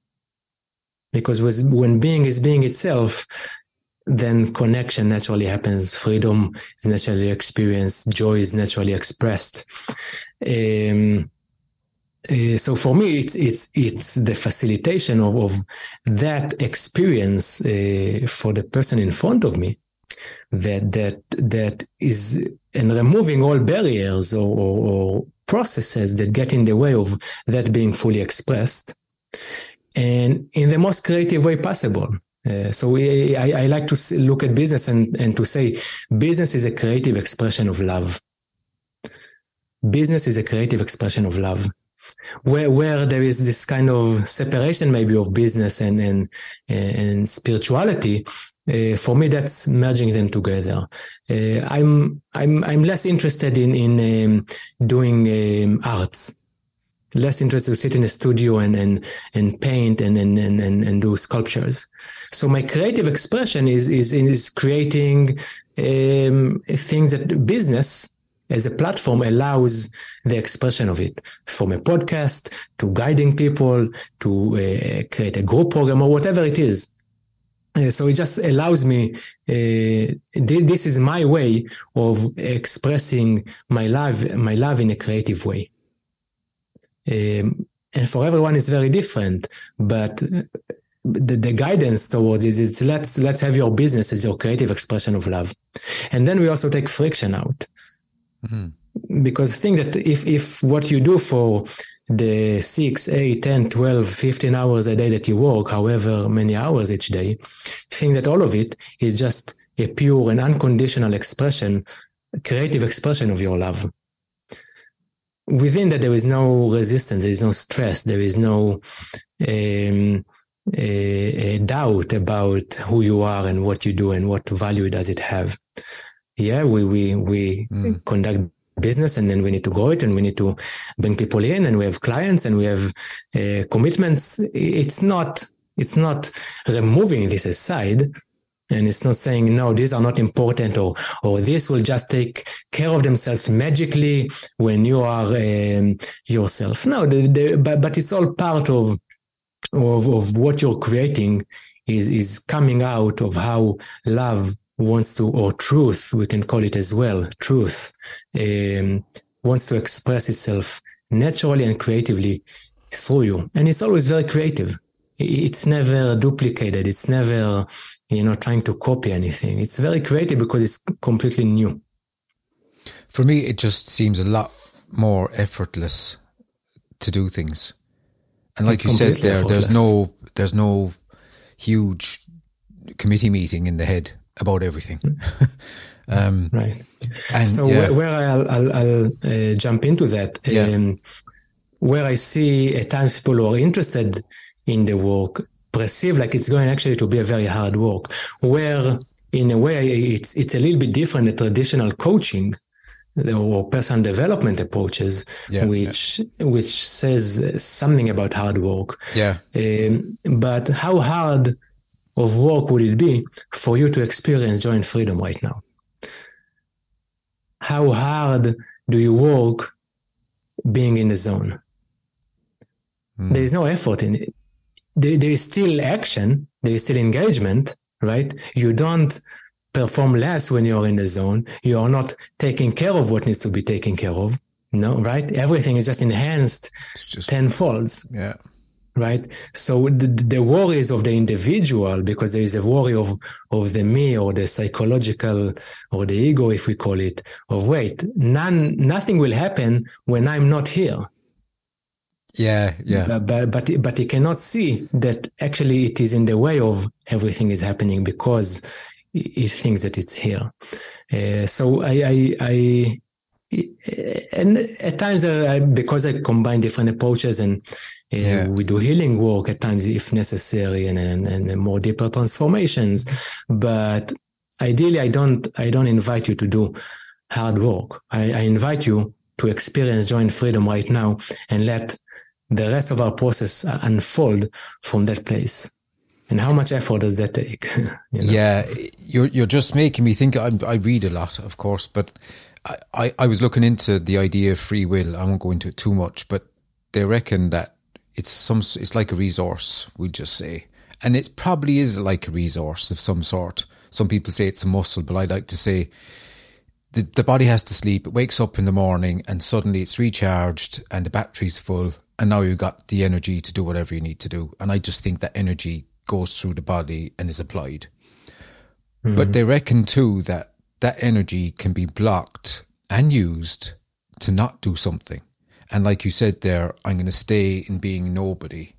Because when being is being itself, then connection naturally happens. Freedom is naturally experienced. Joy is naturally expressed. Um, uh, so for me, it's it's it's the facilitation of, of that experience uh, for the person in front of me that that that is and removing all barriers or, or, or processes that get in the way of that being fully expressed, and in the most creative way possible. Uh, so we, I, I like to look at business and, and to say business is a creative expression of love. Business is a creative expression of love where where there is this kind of separation maybe of business and and and spirituality uh, for me that's merging them together. Uh, i'm i'm i'm less interested in in um, doing um, arts. Less interested to sit in a studio and and and paint and and and and, do sculptures. So my creative expression is is is creating um, things that business as a platform allows the expression of it from a podcast to guiding people to uh, create a group program or whatever it is. Uh, so it just allows me, uh, th- this is my way of expressing my love, my love in a creative way. Um, and for everyone, it's very different. But the, the guidance towards is it's let's let's have your business as your creative expression of love, and then we also take friction out. Mm-hmm. Because think that if if what you do for the 6, 8, 10, 12, 15 hours a day that you work, however many hours each day, think that all of it is just a pure and unconditional expression, creative expression of your love. Within that, there is no resistance, there is no stress, there is no um, a, a doubt about who you are and what you do and what value does it have. Yeah, we we we mm. conduct business and then we need to grow it and we need to bring people in and we have clients and we have uh, commitments it's not it's not removing this aside and it's not saying no these are not important or or this will just take care of themselves magically when you are um, yourself no the, the, but, but it's all part of of, of what you're creating is is coming out of how love wants to, or truth, we can call it as well, truth, um, wants to express itself naturally and creatively through you. And it's always very creative. It's never duplicated. It's never, you know, trying to copy anything. It's very creative because it's completely new. For me, it just seems a lot more effortless to do things. And like it's you said there, effortless. there's no, there's no huge committee meeting in the head about everything. um, right. And so yeah. where, where, I'll, I'll, I'll uh, jump into that, yeah. um, where I see at times people who are interested in the work perceive like it's going actually to be a very hard work, where in a way it's it's a little bit different than traditional coaching or personal development approaches, yeah, which yeah. which says something about hard work. Yeah. Um, but how hard of work would it be for you to experience joy and freedom right now? How hard do you work being in the zone? Mm. There is no effort in it. There, there is still action, there is still engagement, right? You don't perform less when you're in the zone. You are not taking care of what needs to be taken care of. No, right? Everything is just enhanced just, tenfolds. Yeah right? So the, the worries of the individual because there is a worry of of the me or the psychological or the ego if we call it of wait none nothing will happen when i'm not here. Yeah yeah. But but but he cannot see that actually it is in the way of everything is happening because he thinks that it's here. Uh, so i i i and at times uh, because I combine different approaches and yeah. we do healing work at times if necessary and, and, and more deeper transformations. But ideally, I don't I don't invite you to do hard work. I, I invite you to experience joy and freedom right now and let the rest of our process uh, unfold from that place. And how much effort does that take? you know? Yeah, you're you're just making me think. I, I read a lot, of course, but I, I was looking into the idea of free will. I won't go into it too much, but they reckon that it's some it's like a resource, we'd just say. And it probably is like a resource of some sort. Some people say it's a muscle, but I like to say the, the body has to sleep. It wakes up in the morning and suddenly it's recharged and the battery's full. And now you've got the energy to do whatever you need to do. And I just think that energy goes through the body and is applied. Mm-hmm. But they reckon too that that energy can be blocked and used to not do something. And like you said there, I'm going to stay in being nobody.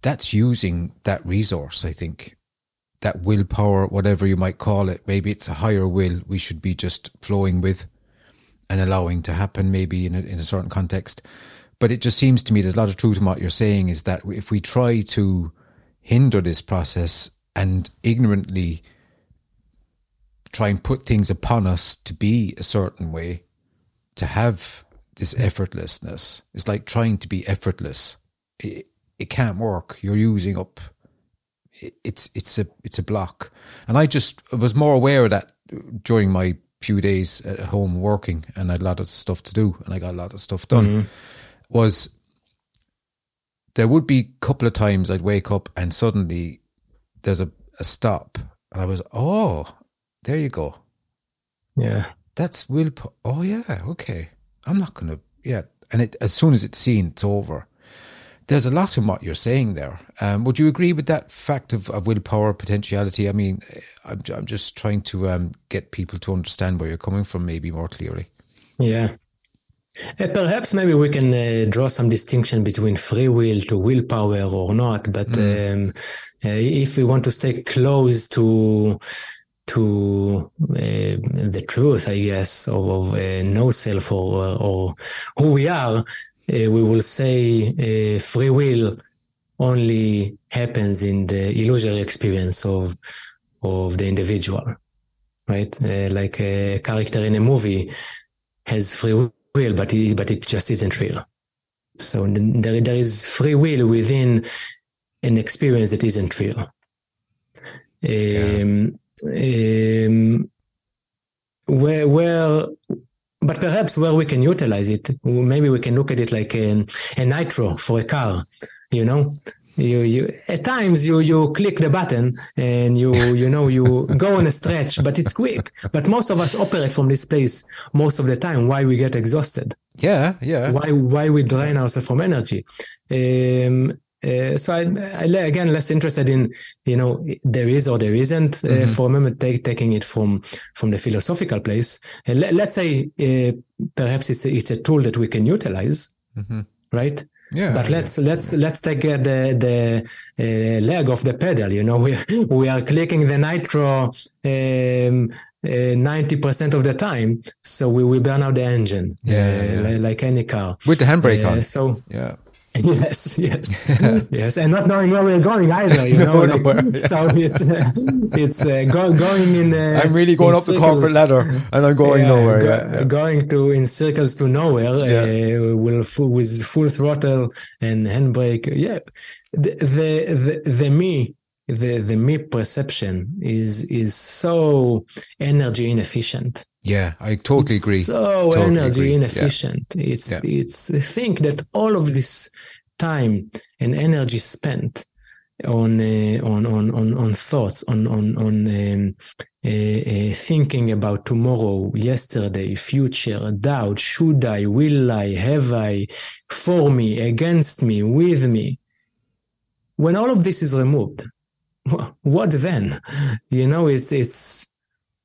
That's using that resource, I think. That willpower, whatever you might call it. Maybe it's a higher will we should be just flowing with and allowing to happen, maybe in a, in a certain context. But it just seems to me there's a lot of truth in what you're saying is that if we try to hinder this process and ignorantly try and put things upon us to be a certain way, to have this effortlessness. It's like trying to be effortless. It, it can't work. You're using up. It's it's a it's a block, and I just was more aware of that during my few days at home working, and I had a lot of stuff to do, and I got a lot of stuff done. Mm-hmm. Was there would be a couple of times I'd wake up and suddenly there's a, a stop, and I was oh there you go. Yeah. That's will. Oh yeah. Okay. I'm not gonna. Yeah. and it, as soon as it's seen, it's over. There's a lot in what you're saying there. Um, would you agree with that fact of, of willpower potentiality? I mean, I'm, I'm just trying to um, get people to understand where you're coming from, maybe more clearly. Yeah. Uh, perhaps maybe we can uh, draw some distinction between free will to willpower or not. But mm. um, uh, if we want to stay close to to uh, the truth, I guess, of, of uh, no self or, or who we are, uh, we will say free will only happens in the illusory experience of of the individual, right? like a character in a movie has free will will, but it, but it just isn't real. So there, there is free will within an experience that isn't real. Um, yeah. Um, where, where, but perhaps where we can utilize it, maybe we can look at it like a, a nitro for a car, you know, you you at times you you click the button and you you know you go on a stretch but it's quick. But most of us operate from this place most of the time. Why we get exhausted? Yeah yeah. Why why we drain ourselves from energy? Um, uh, so I, I, again less interested in you know there is or there isn't uh, mm-hmm. for a moment take, taking it from from the philosophical place uh, let, us say uh, perhaps it's a, it's a tool that we can utilize mm-hmm. right yeah, but let's yeah. let's let's take uh, the the uh, leg of the pedal. You know, we we are clicking the nitro um, uh, ninety uh, percent of the time, so we will burn out the engine. Yeah, uh, yeah. like any car with the handbrake uh, on. So yeah, Yes, yes, yes, and not knowing where we're going either, you know. no, like, yeah. So it's uh, it's uh, go, going in. Uh, I'm really going up circles. the corporate ladder, and I'm going yeah, nowhere. Go, yeah, going to in circles to nowhere. Uh, will full, with full throttle and handbrake. Yeah, the the the, the me the the me perception is is so energy inefficient. Yeah, I totally it's agree. So totally energy agree. inefficient. Yeah. It's yeah. it's think that all of this time and energy spent on uh, on, on on on thoughts on on on um, uh, uh, thinking about tomorrow, yesterday, future, doubt, should I, will I, have I, for me, against me, with me. When all of this is removed, what then? You know, it's it's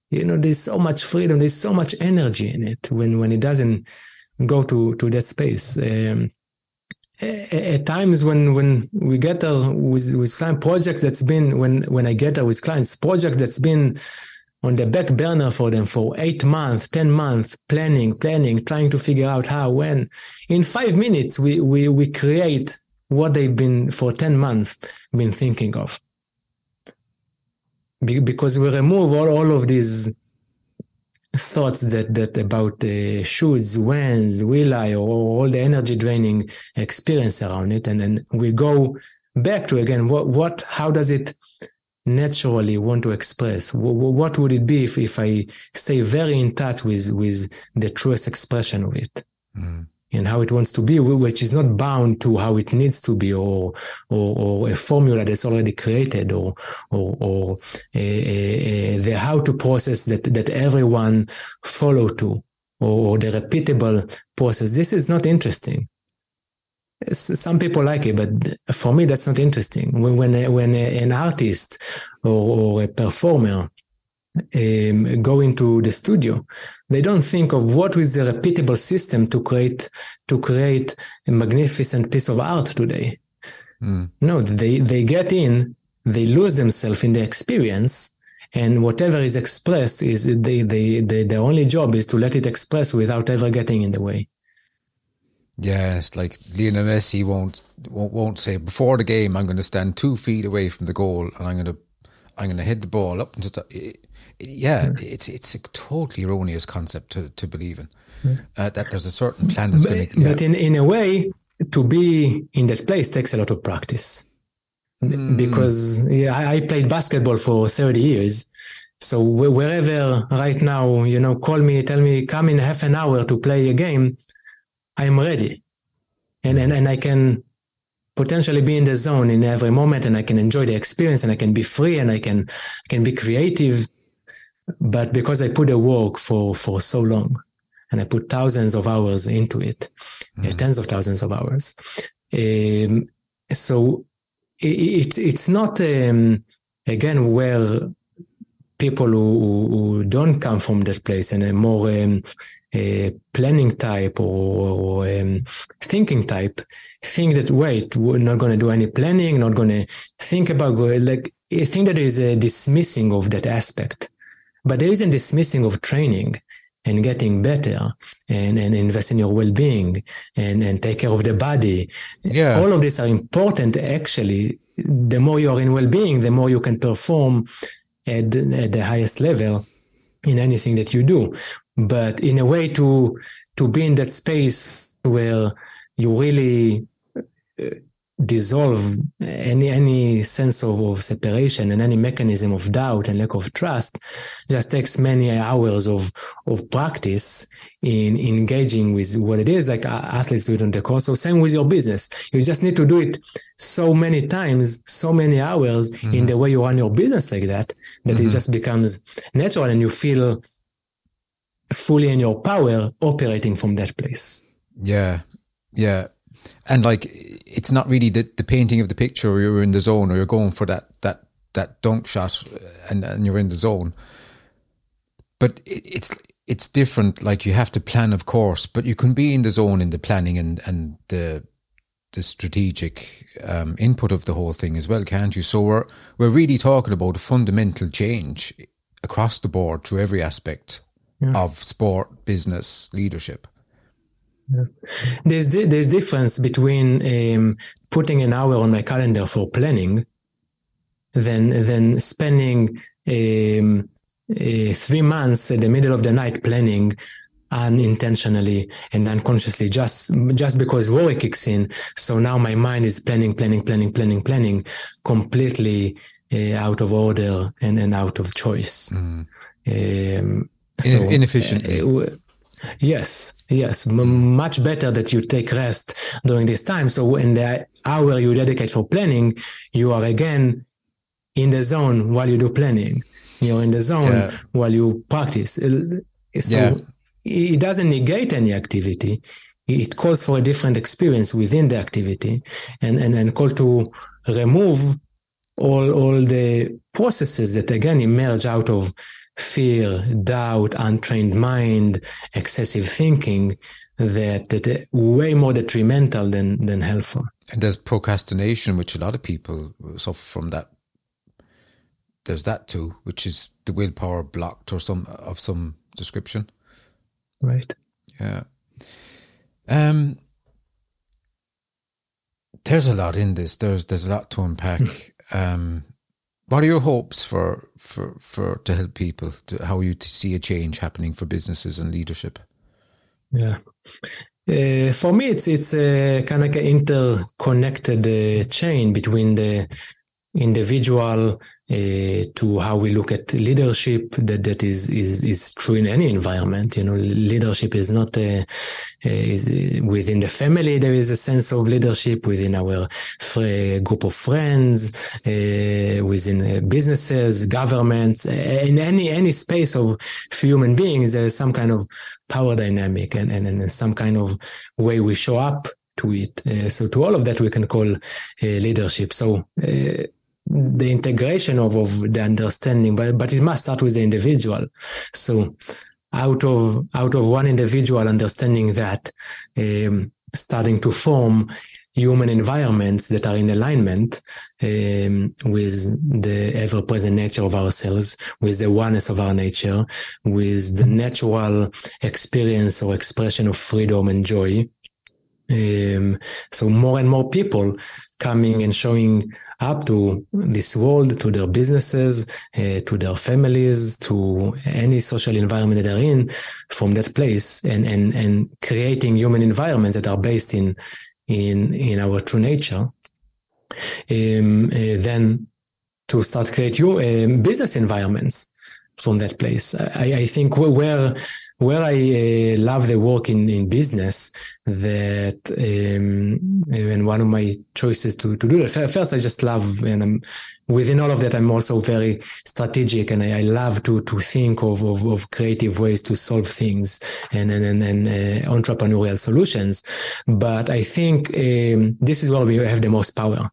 you know there's so much freedom there's so much energy in it when when it doesn't go to to that space um, at times when when we get there with with client projects that's been when when I get there with clients project that's been on the back burner for them for eight months, ten months, planning, planning, trying to figure out how, when. In five minutes, we we we create what they've been for ten months been thinking of because we remove all, all of these thoughts that that about uh, shoulds, whens, will I, or all the energy draining experience around it, and then we go back to again what what how does it naturally want to express? What would it be if if I stay very in touch with with the truest expression of it? Mm and how it wants to be, which is not bound to how it needs to be, or or, or a formula that's already created, or or, or a, a, a, the how to process that that everyone follow to, or, or the repeatable process. This is not interesting. Some people like it, but for me, that's not interesting. When when, when an artist or, or a performer um, go into the studio, they don't think of what is the repeatable system to create to create a magnificent piece of art today. Mm. No, they they get in, they lose themselves in the experience, and whatever is expressed is they, they, they their only job is to let it express without ever getting in the way. Yeah, it's like Lionel Messi won't, won't won't say before the game I'm going to stand two feet away from the goal and I'm going to I'm going to hit the ball up into the yeah, it's it's a totally erroneous concept to, to believe in. Yeah. Uh, that there's a certain plan that's going to. Yeah. But in in a way, to be in that place takes a lot of practice. Mm. Because yeah, I, I played basketball for thirty years, so wherever right now, you know, call me, tell me, come in half an hour to play a game, I'm ready, and and and I can potentially be in the zone in every moment, and I can enjoy the experience, and I can be free, and I can I can be creative but because I put a work for for so long, and I put thousands of hours into it, mm. uh, tens of thousands of hours. Um, so it, it's not um, again where people who, who, don't come from that place and a more um, a planning type or, or um, thinking type think that wait we're not going to do any planning not going to think about like I think that is a dismissing of that aspect but there isn't dismissing of training and getting better and, and invest in your well-being and, and take care of the body. Yeah. All of these are important. Actually, the more you are in well-being, the more you can perform at, at the highest level in anything that you do. But in a way to, to be in that space where you really uh, dissolve any any sense of, of separation and any mechanism of doubt and lack of trust just takes many hours of of practice in engaging with what it is like athletes do it on the course so same with your business. You just need to do it so many times so many hours mm-hmm. in the way you run your business like that that mm-hmm. it just becomes natural and you feel fully in your power operating from that place. Yeah. Yeah and like it's not really the, the painting of the picture or you're in the zone or you're going for that that that dunk shot uh, and, and you're in the zone but it, it's it's different like you have to plan of course but you can be in the zone in the planning and and the the strategic um, input of the whole thing as well can't you so we're we're really talking about a fundamental change across the board through every aspect yeah. of sport business leadership. There's there's difference between um, putting an hour on my calendar for planning, than than spending um, uh, three months at the middle of the night planning unintentionally and unconsciously just just because worry kicks in. So now my mind is planning planning planning planning planning completely uh, out of order and, and out of choice. Mm. um, so, inefficiently. uh, Yes, yes, M- much better that you take rest during this time. So in the hour you dedicate for planning, you are again in the zone while you do planning. You're in the zone yeah. while you practice. So yeah. it doesn't negate any activity. It calls for a different experience within the activity and, and, and call to remove all, all the processes that again emerge out of fear, doubt, untrained mind, excessive thinking that that are way more detrimental than than helpful. And there's procrastination, which a lot of people suffer from that. There's that too, which is the willpower blocked or some of some description. Right. Yeah. Um. There's a lot in this. There's there's a lot to unpack. Mm. Um what are your hopes for for for to help people? To, how you see a change happening for businesses and leadership? Yeah. Uh, for me, it's it's a kind of like an interconnected uh, chain between the individual uh, to how we look at leadership that that is is is true in any environment you know leadership is not a, uh, is within the family there is a sense of leadership within our group of friends uh, within businesses governments in any any space of human beings there is some kind of power dynamic and and, and some kind of way we show up to it. Uh, so to all of that we can call uh, leadership. So the integration of, of the understanding, but, but it must start with the individual. So out of, out of one individual understanding that, um, starting to form human environments that are in alignment um, with the ever-present nature of ourselves, with the oneness of our nature, with the natural experience or expression of freedom and joy. Um, so more and more people coming and showing up to this world, to their businesses, uh, to their families, to any social environment that they're in from that place and, and, and creating human environments that are based in, in, in our true nature. Um, uh, then to start create your uh, business environments from that place. I, I think where where I uh, love the work in, in business that um, and one of my choices to, to do that. First I just love and I'm within all of that I'm also very strategic and I, I love to to think of, of, of creative ways to solve things and and and, and uh, entrepreneurial solutions. But I think um, this is where we have the most power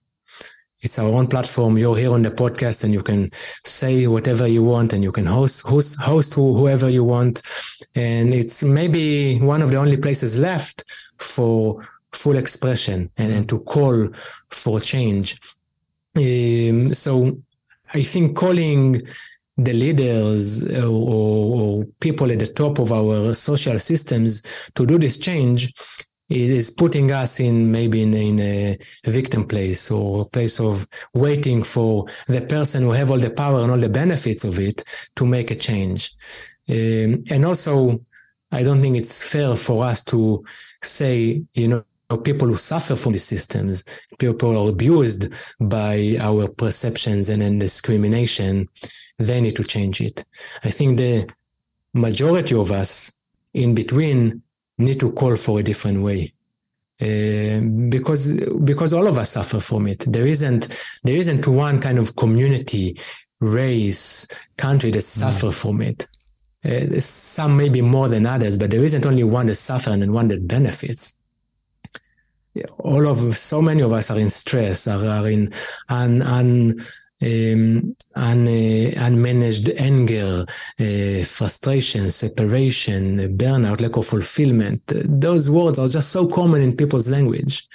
it's our own platform. You're here on the podcast and you can say whatever you want and you can host, host, host whoever you want. And it's maybe one of the only places left for full expression and, and to call for change. Um, so I think calling the leaders or, or, people at the top of our social systems to do this change is putting us in maybe in, in a victim place or a place of waiting for the person who have all the power and all the benefits of it to make a change. Um, and also, I don't think it's fair for us to say, you know, people who suffer from these systems, people are abused by our perceptions and then discrimination, they need to change it. I think the majority of us in between need to call for a different way. Uh, because because all of us suffer from it. There isn't there isn't one kind of community, race, country that mm. suffer mm. from it. Uh, some maybe more than others, but there isn't only one that suffers and one that benefits. All of so many of us are in stress, are, are in un, un, um, un, uh, unmanaged anger, uh, frustration, separation, burnout, lack of fulfillment. Those words are just so common in people's language.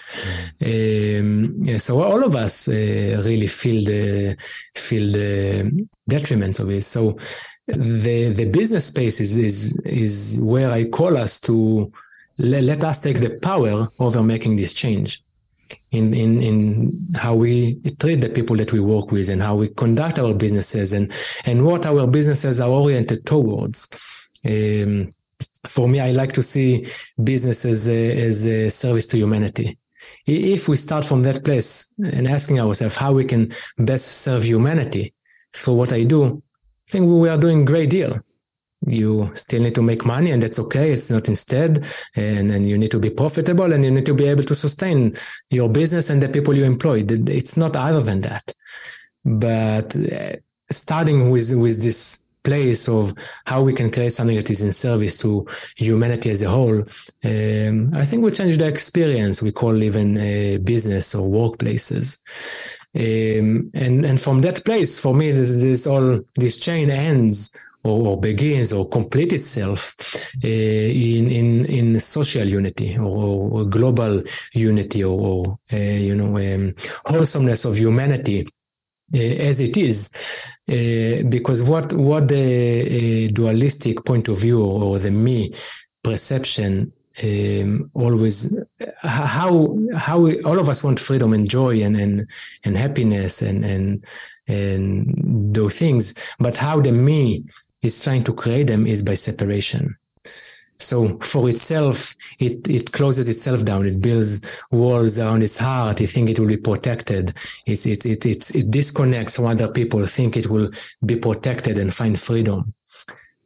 Mm. Um, so all of us uh, really feel the feel the detriments of it. So the the business space is is is where I call us to let, let us take the power over making this change in, in, in how we treat the people that we work with and how we conduct our businesses and, and what our businesses are oriented towards. Um, for me, I like to see business as a, as a service to humanity. If we start from that place and asking ourselves how we can best serve humanity for what I do, I think we are doing a great deal you still need to make money and that's okay it's not instead and, and you need to be profitable and you need to be able to sustain your business and the people you employ. It's not other than that. But uh, starting with with this place of how we can create something that is in service to humanity as a whole um, i think we change the experience we call even uh, business or workplaces. Um, and and from that place for me this, this all this chain ends or, or begins or complete itself uh, in in in social unity or, or global unity or, or uh, you know um, wholesomeness of humanity uh, as it is because what what the dualistic point of view or the me perception um, always how how we, all of us want freedom and joy and and, and happiness and and and those things but how the me is trying to create them is by separation. So for itself, it, it closes itself down. It builds walls around its heart. It think it will be protected. It, it, it, it, it disconnects from other people, think it will be protected and find freedom.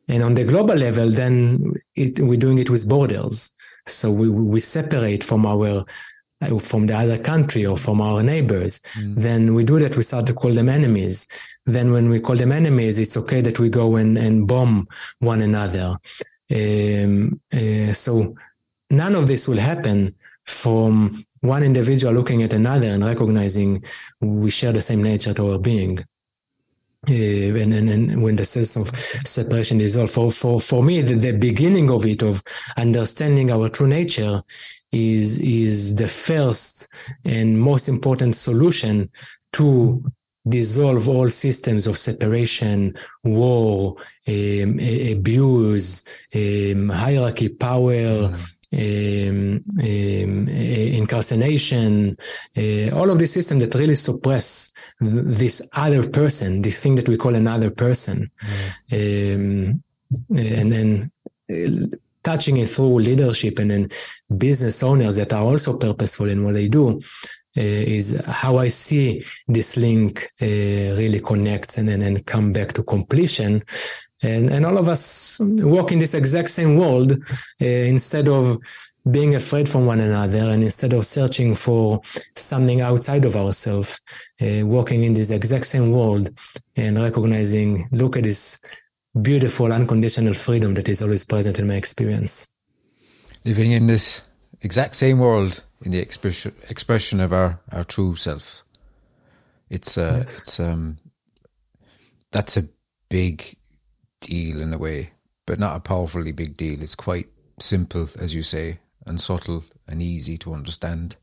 And on the global level, then it, we're doing it with borders. So we, we separate from our from the other country or from our neighbors, mm. then we do that. We start to call them enemies. Then when we call them enemies, it's okay that we go and, and bomb one another. Um, uh, so none of this will happen from one individual looking at another and recognizing we share the same nature to our being. Uh, and, and, and when the sense of separation is all for, for, for me, the, the beginning of it, of understanding our true nature is is the first and most important solution to dissolve all systems of separation, war, um, abuse, um, hierarchy, power, um, um, incarceration, uh, all of these systems that really suppress this other person, this thing that we call another person. Mm. and then uh, touching it through leadership and then business owners that are also purposeful in what they do is how I see this link uh, really connects and then come back to completion. and and all of us walk in this exact same world uh, instead of being afraid from one another and instead of searching for something outside of ourselves uh, walking in this exact same world and recognizing look at this beautiful unconditional freedom that is always present in my experience living in this exact same world in the expression expression of our our true self it's uh yes. it's um that's a big deal in a way, but not a powerfully big deal. It's quite simple, as you say, and subtle and easy to understand.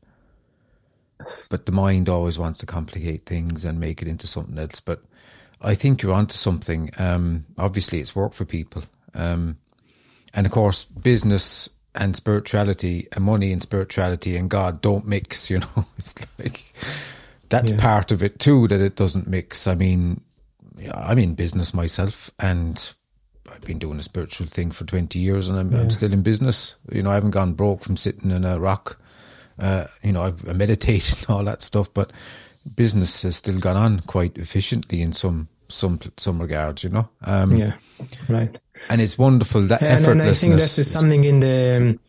But the mind always wants to complicate things and make it into something else. But I think you're onto something. Um, obviously, it's work for people. Um, and of course, business and spirituality and money and spirituality and God don't mix, you know. It's like that's yeah. part of it too, that it doesn't mix. I mean, I'm in business myself and I've been doing a spiritual thing for 20 years and I'm, yeah. I'm still in business. You know, I haven't gone broke from sitting in a rock. Uh, you know, I've meditated and all that stuff, but business has still gone on quite efficiently in some some some regards, you know. Um, yeah, right. And it's wonderful that and, effortlessness. And I think this is something in the. Um,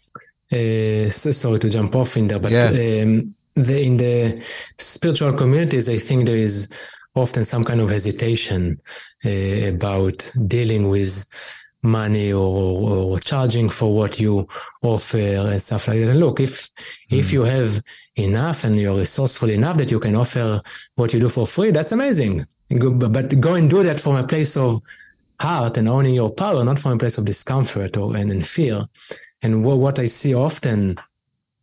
uh, sorry to jump off in there, but yeah. um, the, in the spiritual communities, I think there is often some kind of hesitation uh, about dealing with money or, or charging for what you offer and stuff like that. And look, if mm. if you have enough and you're resourceful enough that you can offer what you do for free, that's amazing. But go and do that from a place of heart and owning your power, not from a place of discomfort or and, and fear. And what, what I see often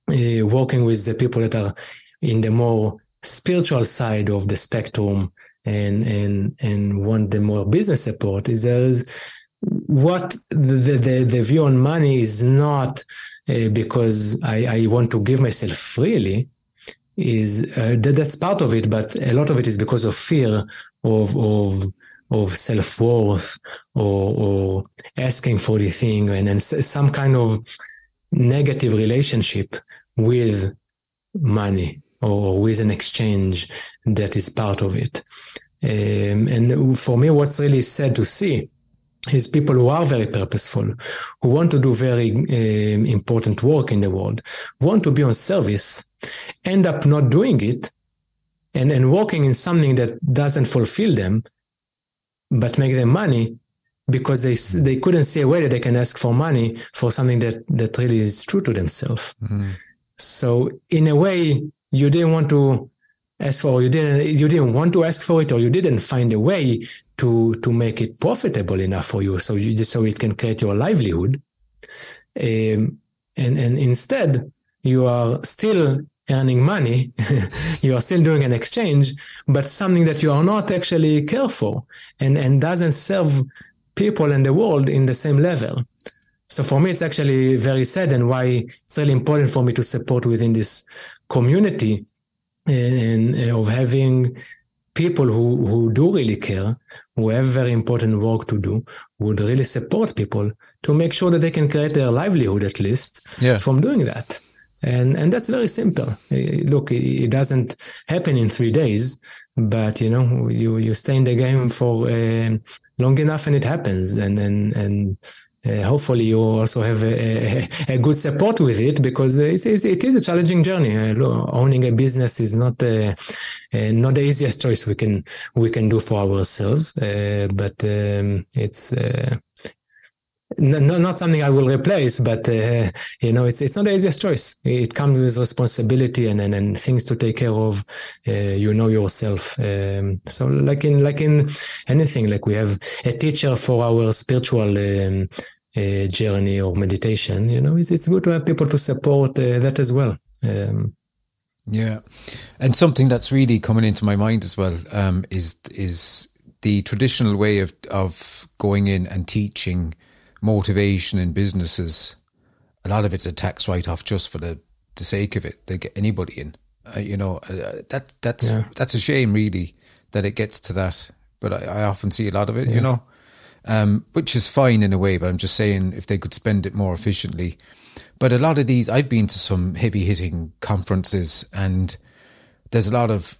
uh, working with the people that are in the more spiritual side of the spectrum and and and want the more business support is there's what the, the, the view on money is not uh, because I, I want to give myself freely is uh, that, that's part of it but a lot of it is because of fear of of of self-worth or, or asking for the thing and then some kind of negative relationship with money or with an exchange that is part of it. Um, and for me, what's really sad to see is people who are very purposeful, who want to do very um, important work in the world, want to be on service, end up not doing it and, and working in something that doesn't fulfill them, but make them money because they they couldn't see a way that they can ask for money for something that that really is true to themselves. Mm-hmm. So in a way, you didn't want to ask for you didn't you didn't want to ask for it or you didn't find a way to to make it profitable enough for you so you just so it can create your livelihood um, and and instead you are still earning money you are still doing an exchange but something that you are not actually care for and and doesn't serve people and the world in the same level so for me it's actually very sad and why it's really important for me to support within this community eh, and, and of having people who, who do really care, who have very important work to do, would really support people to make sure that they can create their livelihood at least yeah. from doing that. And and that's very simple. Look, it doesn't happen in three days, but you know, you you stay in the game for uh, long enough, and it happens. And and and uh, hopefully you also have a, a, a, good support with it because it is, it is a challenging journey. Uh, owning a business is not uh, not the easiest choice we can we can do for ourselves, but um, it's not, not something I will replace, but uh, you know, it's it's not the easiest choice. It comes with responsibility and and, and things to take care of. Uh, you know yourself. Um, so like in like in anything, like we have a teacher for our spiritual. Um, uh, journey or meditation, you know, it's, it's good to have people to support uh, that as well. Um, yeah, and something that's really coming into my mind as well um, is is the traditional way of of going in and teaching motivation in businesses, a lot of it's a tax write off just for the, the sake of it. They get anybody in. Uh, you know, uh, that that's yeah. that's a shame, really, that it gets to that. But I, I often see a lot of it, yeah. you know, um, which is fine in a way. But I'm just saying, if they could spend it more efficiently. But a lot of these, I've been to some heavy hitting conferences, and there's a lot of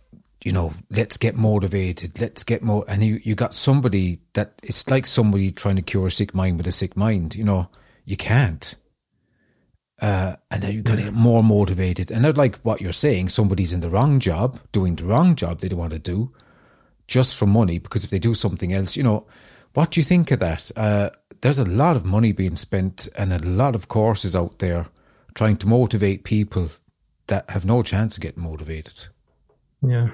you know, let's get motivated, let's get more. And you, you got somebody that it's like somebody trying to cure a sick mind with a sick mind. You know, you can't. Uh, and then you got to get more motivated. And not like what you're saying, somebody's in the wrong job, doing the wrong job they don't want to do, just for money. Because if they do something else, you know, what do you think of that? Uh, there's a lot of money being spent and a lot of courses out there trying to motivate people that have no chance of getting motivated. Yeah.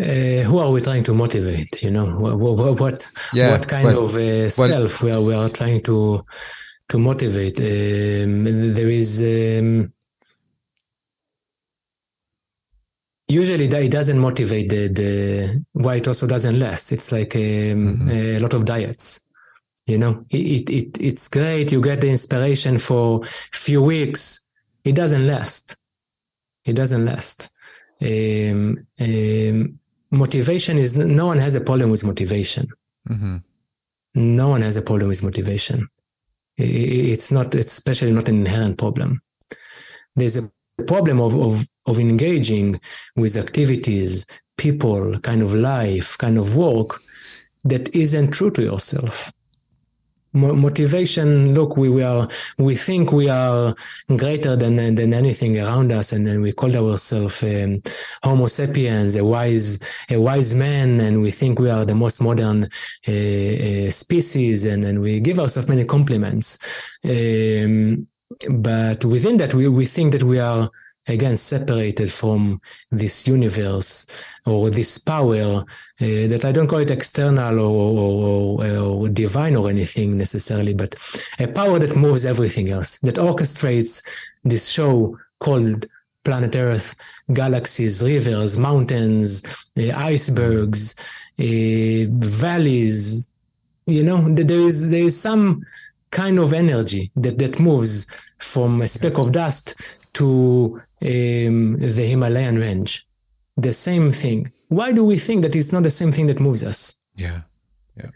Uh, who are we trying to motivate? You know, what what what, yeah, what kind well, of uh, self well, we are we are trying to to motivate? Um, there is um, usually that it doesn't motivate the, the why it also doesn't last. It's like um, mm-hmm. a lot of diets. You know, it, it it's great. You get the inspiration for a few weeks. It doesn't last. It doesn't last. Um, um, motivation is no one has a problem with motivation. Mm-hmm. No one has a problem with motivation. It's not, it's especially not an inherent problem. There's a problem of, of, of engaging with activities, people, kind of life, kind of work that isn't true to yourself motivation look we, we are we think we are greater than than anything around us and then we call ourselves um, homo sapiens a wise a wise man and we think we are the most modern uh, uh, species and and we give ourselves many compliments. Um, but within that we we think that we are again separated from this universe or this power uh, that I don't call it external or, or, or, divine or anything necessarily, but a power that moves everything else, that orchestrates this show called planet Earth, galaxies, rivers, mountains, uh, icebergs, uh, valleys. You know, there is there is some kind of energy that that moves from a speck of dust to um, the Himalayan range. The same thing. Why do we think that it's not the same thing that moves us? Yeah. Yeah.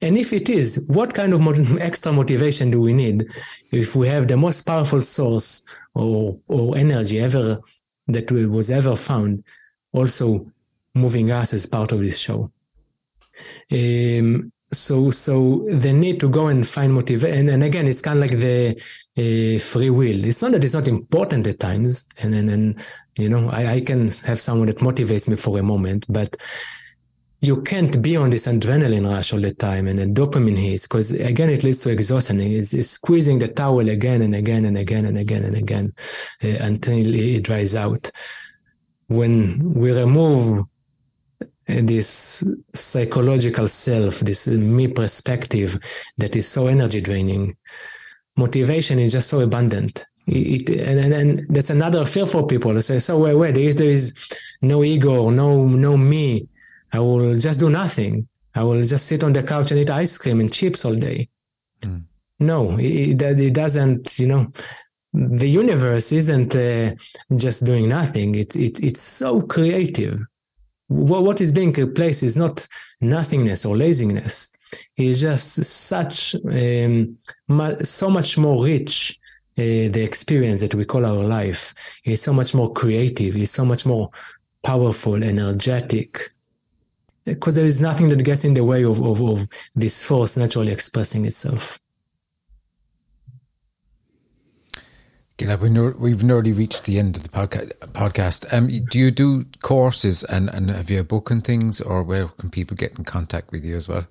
And if it is, what kind of extra motivation do we need if we have the most powerful source or, or energy ever that was ever found also moving us as part of this show? Um, so so the need to go and find motivation and, and, again it's kind of like the uh, free will. It's not that it's not important at times. And and, and you know I, I can have someone that motivates me for a moment but you can't be on this adrenaline rush all the time and a dopamine hits because again it leads to exhaustion. It's, it's, squeezing the towel again and again and again and again and again uh, until it dries out. When we remove this psychological self, this me perspective that is so energy draining. Motivation is just so abundant. It, and, and, that's another fear for people. They Say, so wait, wait, there is, there is no ego, no, no me. I will just do nothing. I will just sit on the couch and eat ice cream and chips all day. Mm. No, it, it, doesn't, you know, the universe isn't uh, just doing nothing. It's, it, it's so creative what is being replaced is not nothingness or laziness. It's just such um, so much more rich. Uh, the experience that we call our life is so much more creative. It's so much more powerful, energetic. Because there is nothing that gets in the way of, of, of this force naturally expressing itself. Gilad, we've nearly reached the end of the podcast. Um, do you do courses and, and have you a book and things, or where can people get in contact with you as well?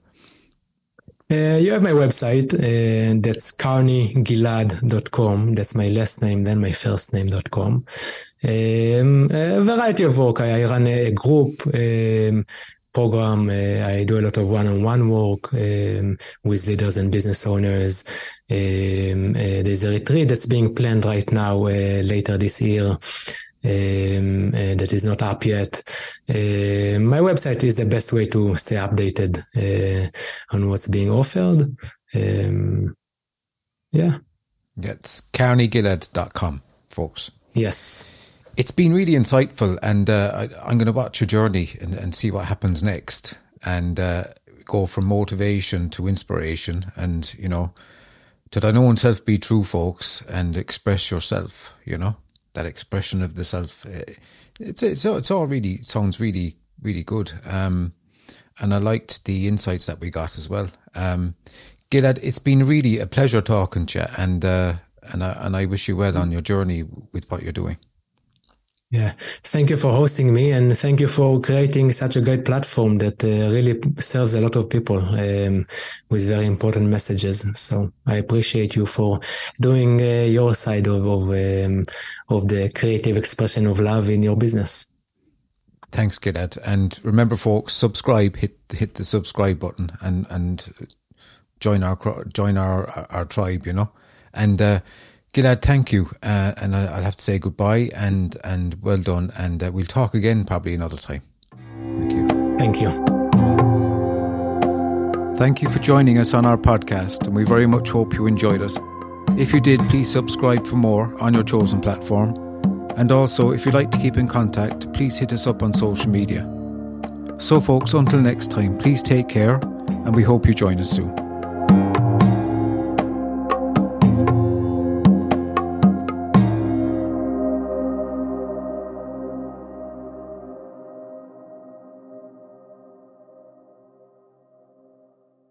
Uh, you have my website, uh, that's karnigilad.com. That's my last name, then my first name.com. Um, a variety of work. I, I run a group. Um, program. Uh, I do a lot of one-on-one work um, with leaders and business owners. Um, uh, there's a retreat that's being planned right now uh, later this year. Um, uh, that is not up yet. Uh, my website is the best way to stay updated uh, on what's being offered. Um, yeah. It's karnigilad.com, folks. Yes it's been really insightful, and uh, I, am going to watch your journey and, and, see what happens next, and uh, go from motivation to inspiration, and you know, to thy own self be true, folks, and express yourself. You know, that expression of the self. Uh, it's it's it's all really sounds really really good. Um, and I liked the insights that we got as well. Um, Gilad, it's been really a pleasure talking to you, and uh, and I, and I wish you well on your journey with what you're doing. Yeah, thank you for hosting me, and thank you for creating such a great platform that uh, really serves a lot of people um, with very important messages. So I appreciate you for doing uh, your side of of, um, of the creative expression of love in your business. Thanks, Gilad, and remember, folks, subscribe. Hit hit the subscribe button and and join our join our our tribe. You know, and. Uh, Gilad, thank you, uh, and I, will have to say goodbye and and well done, and uh, we'll talk again probably another time. Thank you. Thank you. Thank you for joining us on our podcast, and we very much hope you enjoyed it. If you did, please subscribe for more on your chosen platform. And also, if you'd like to keep in contact, please hit us up on social media. So, folks, until next time, please take care, and we hope you join us soon.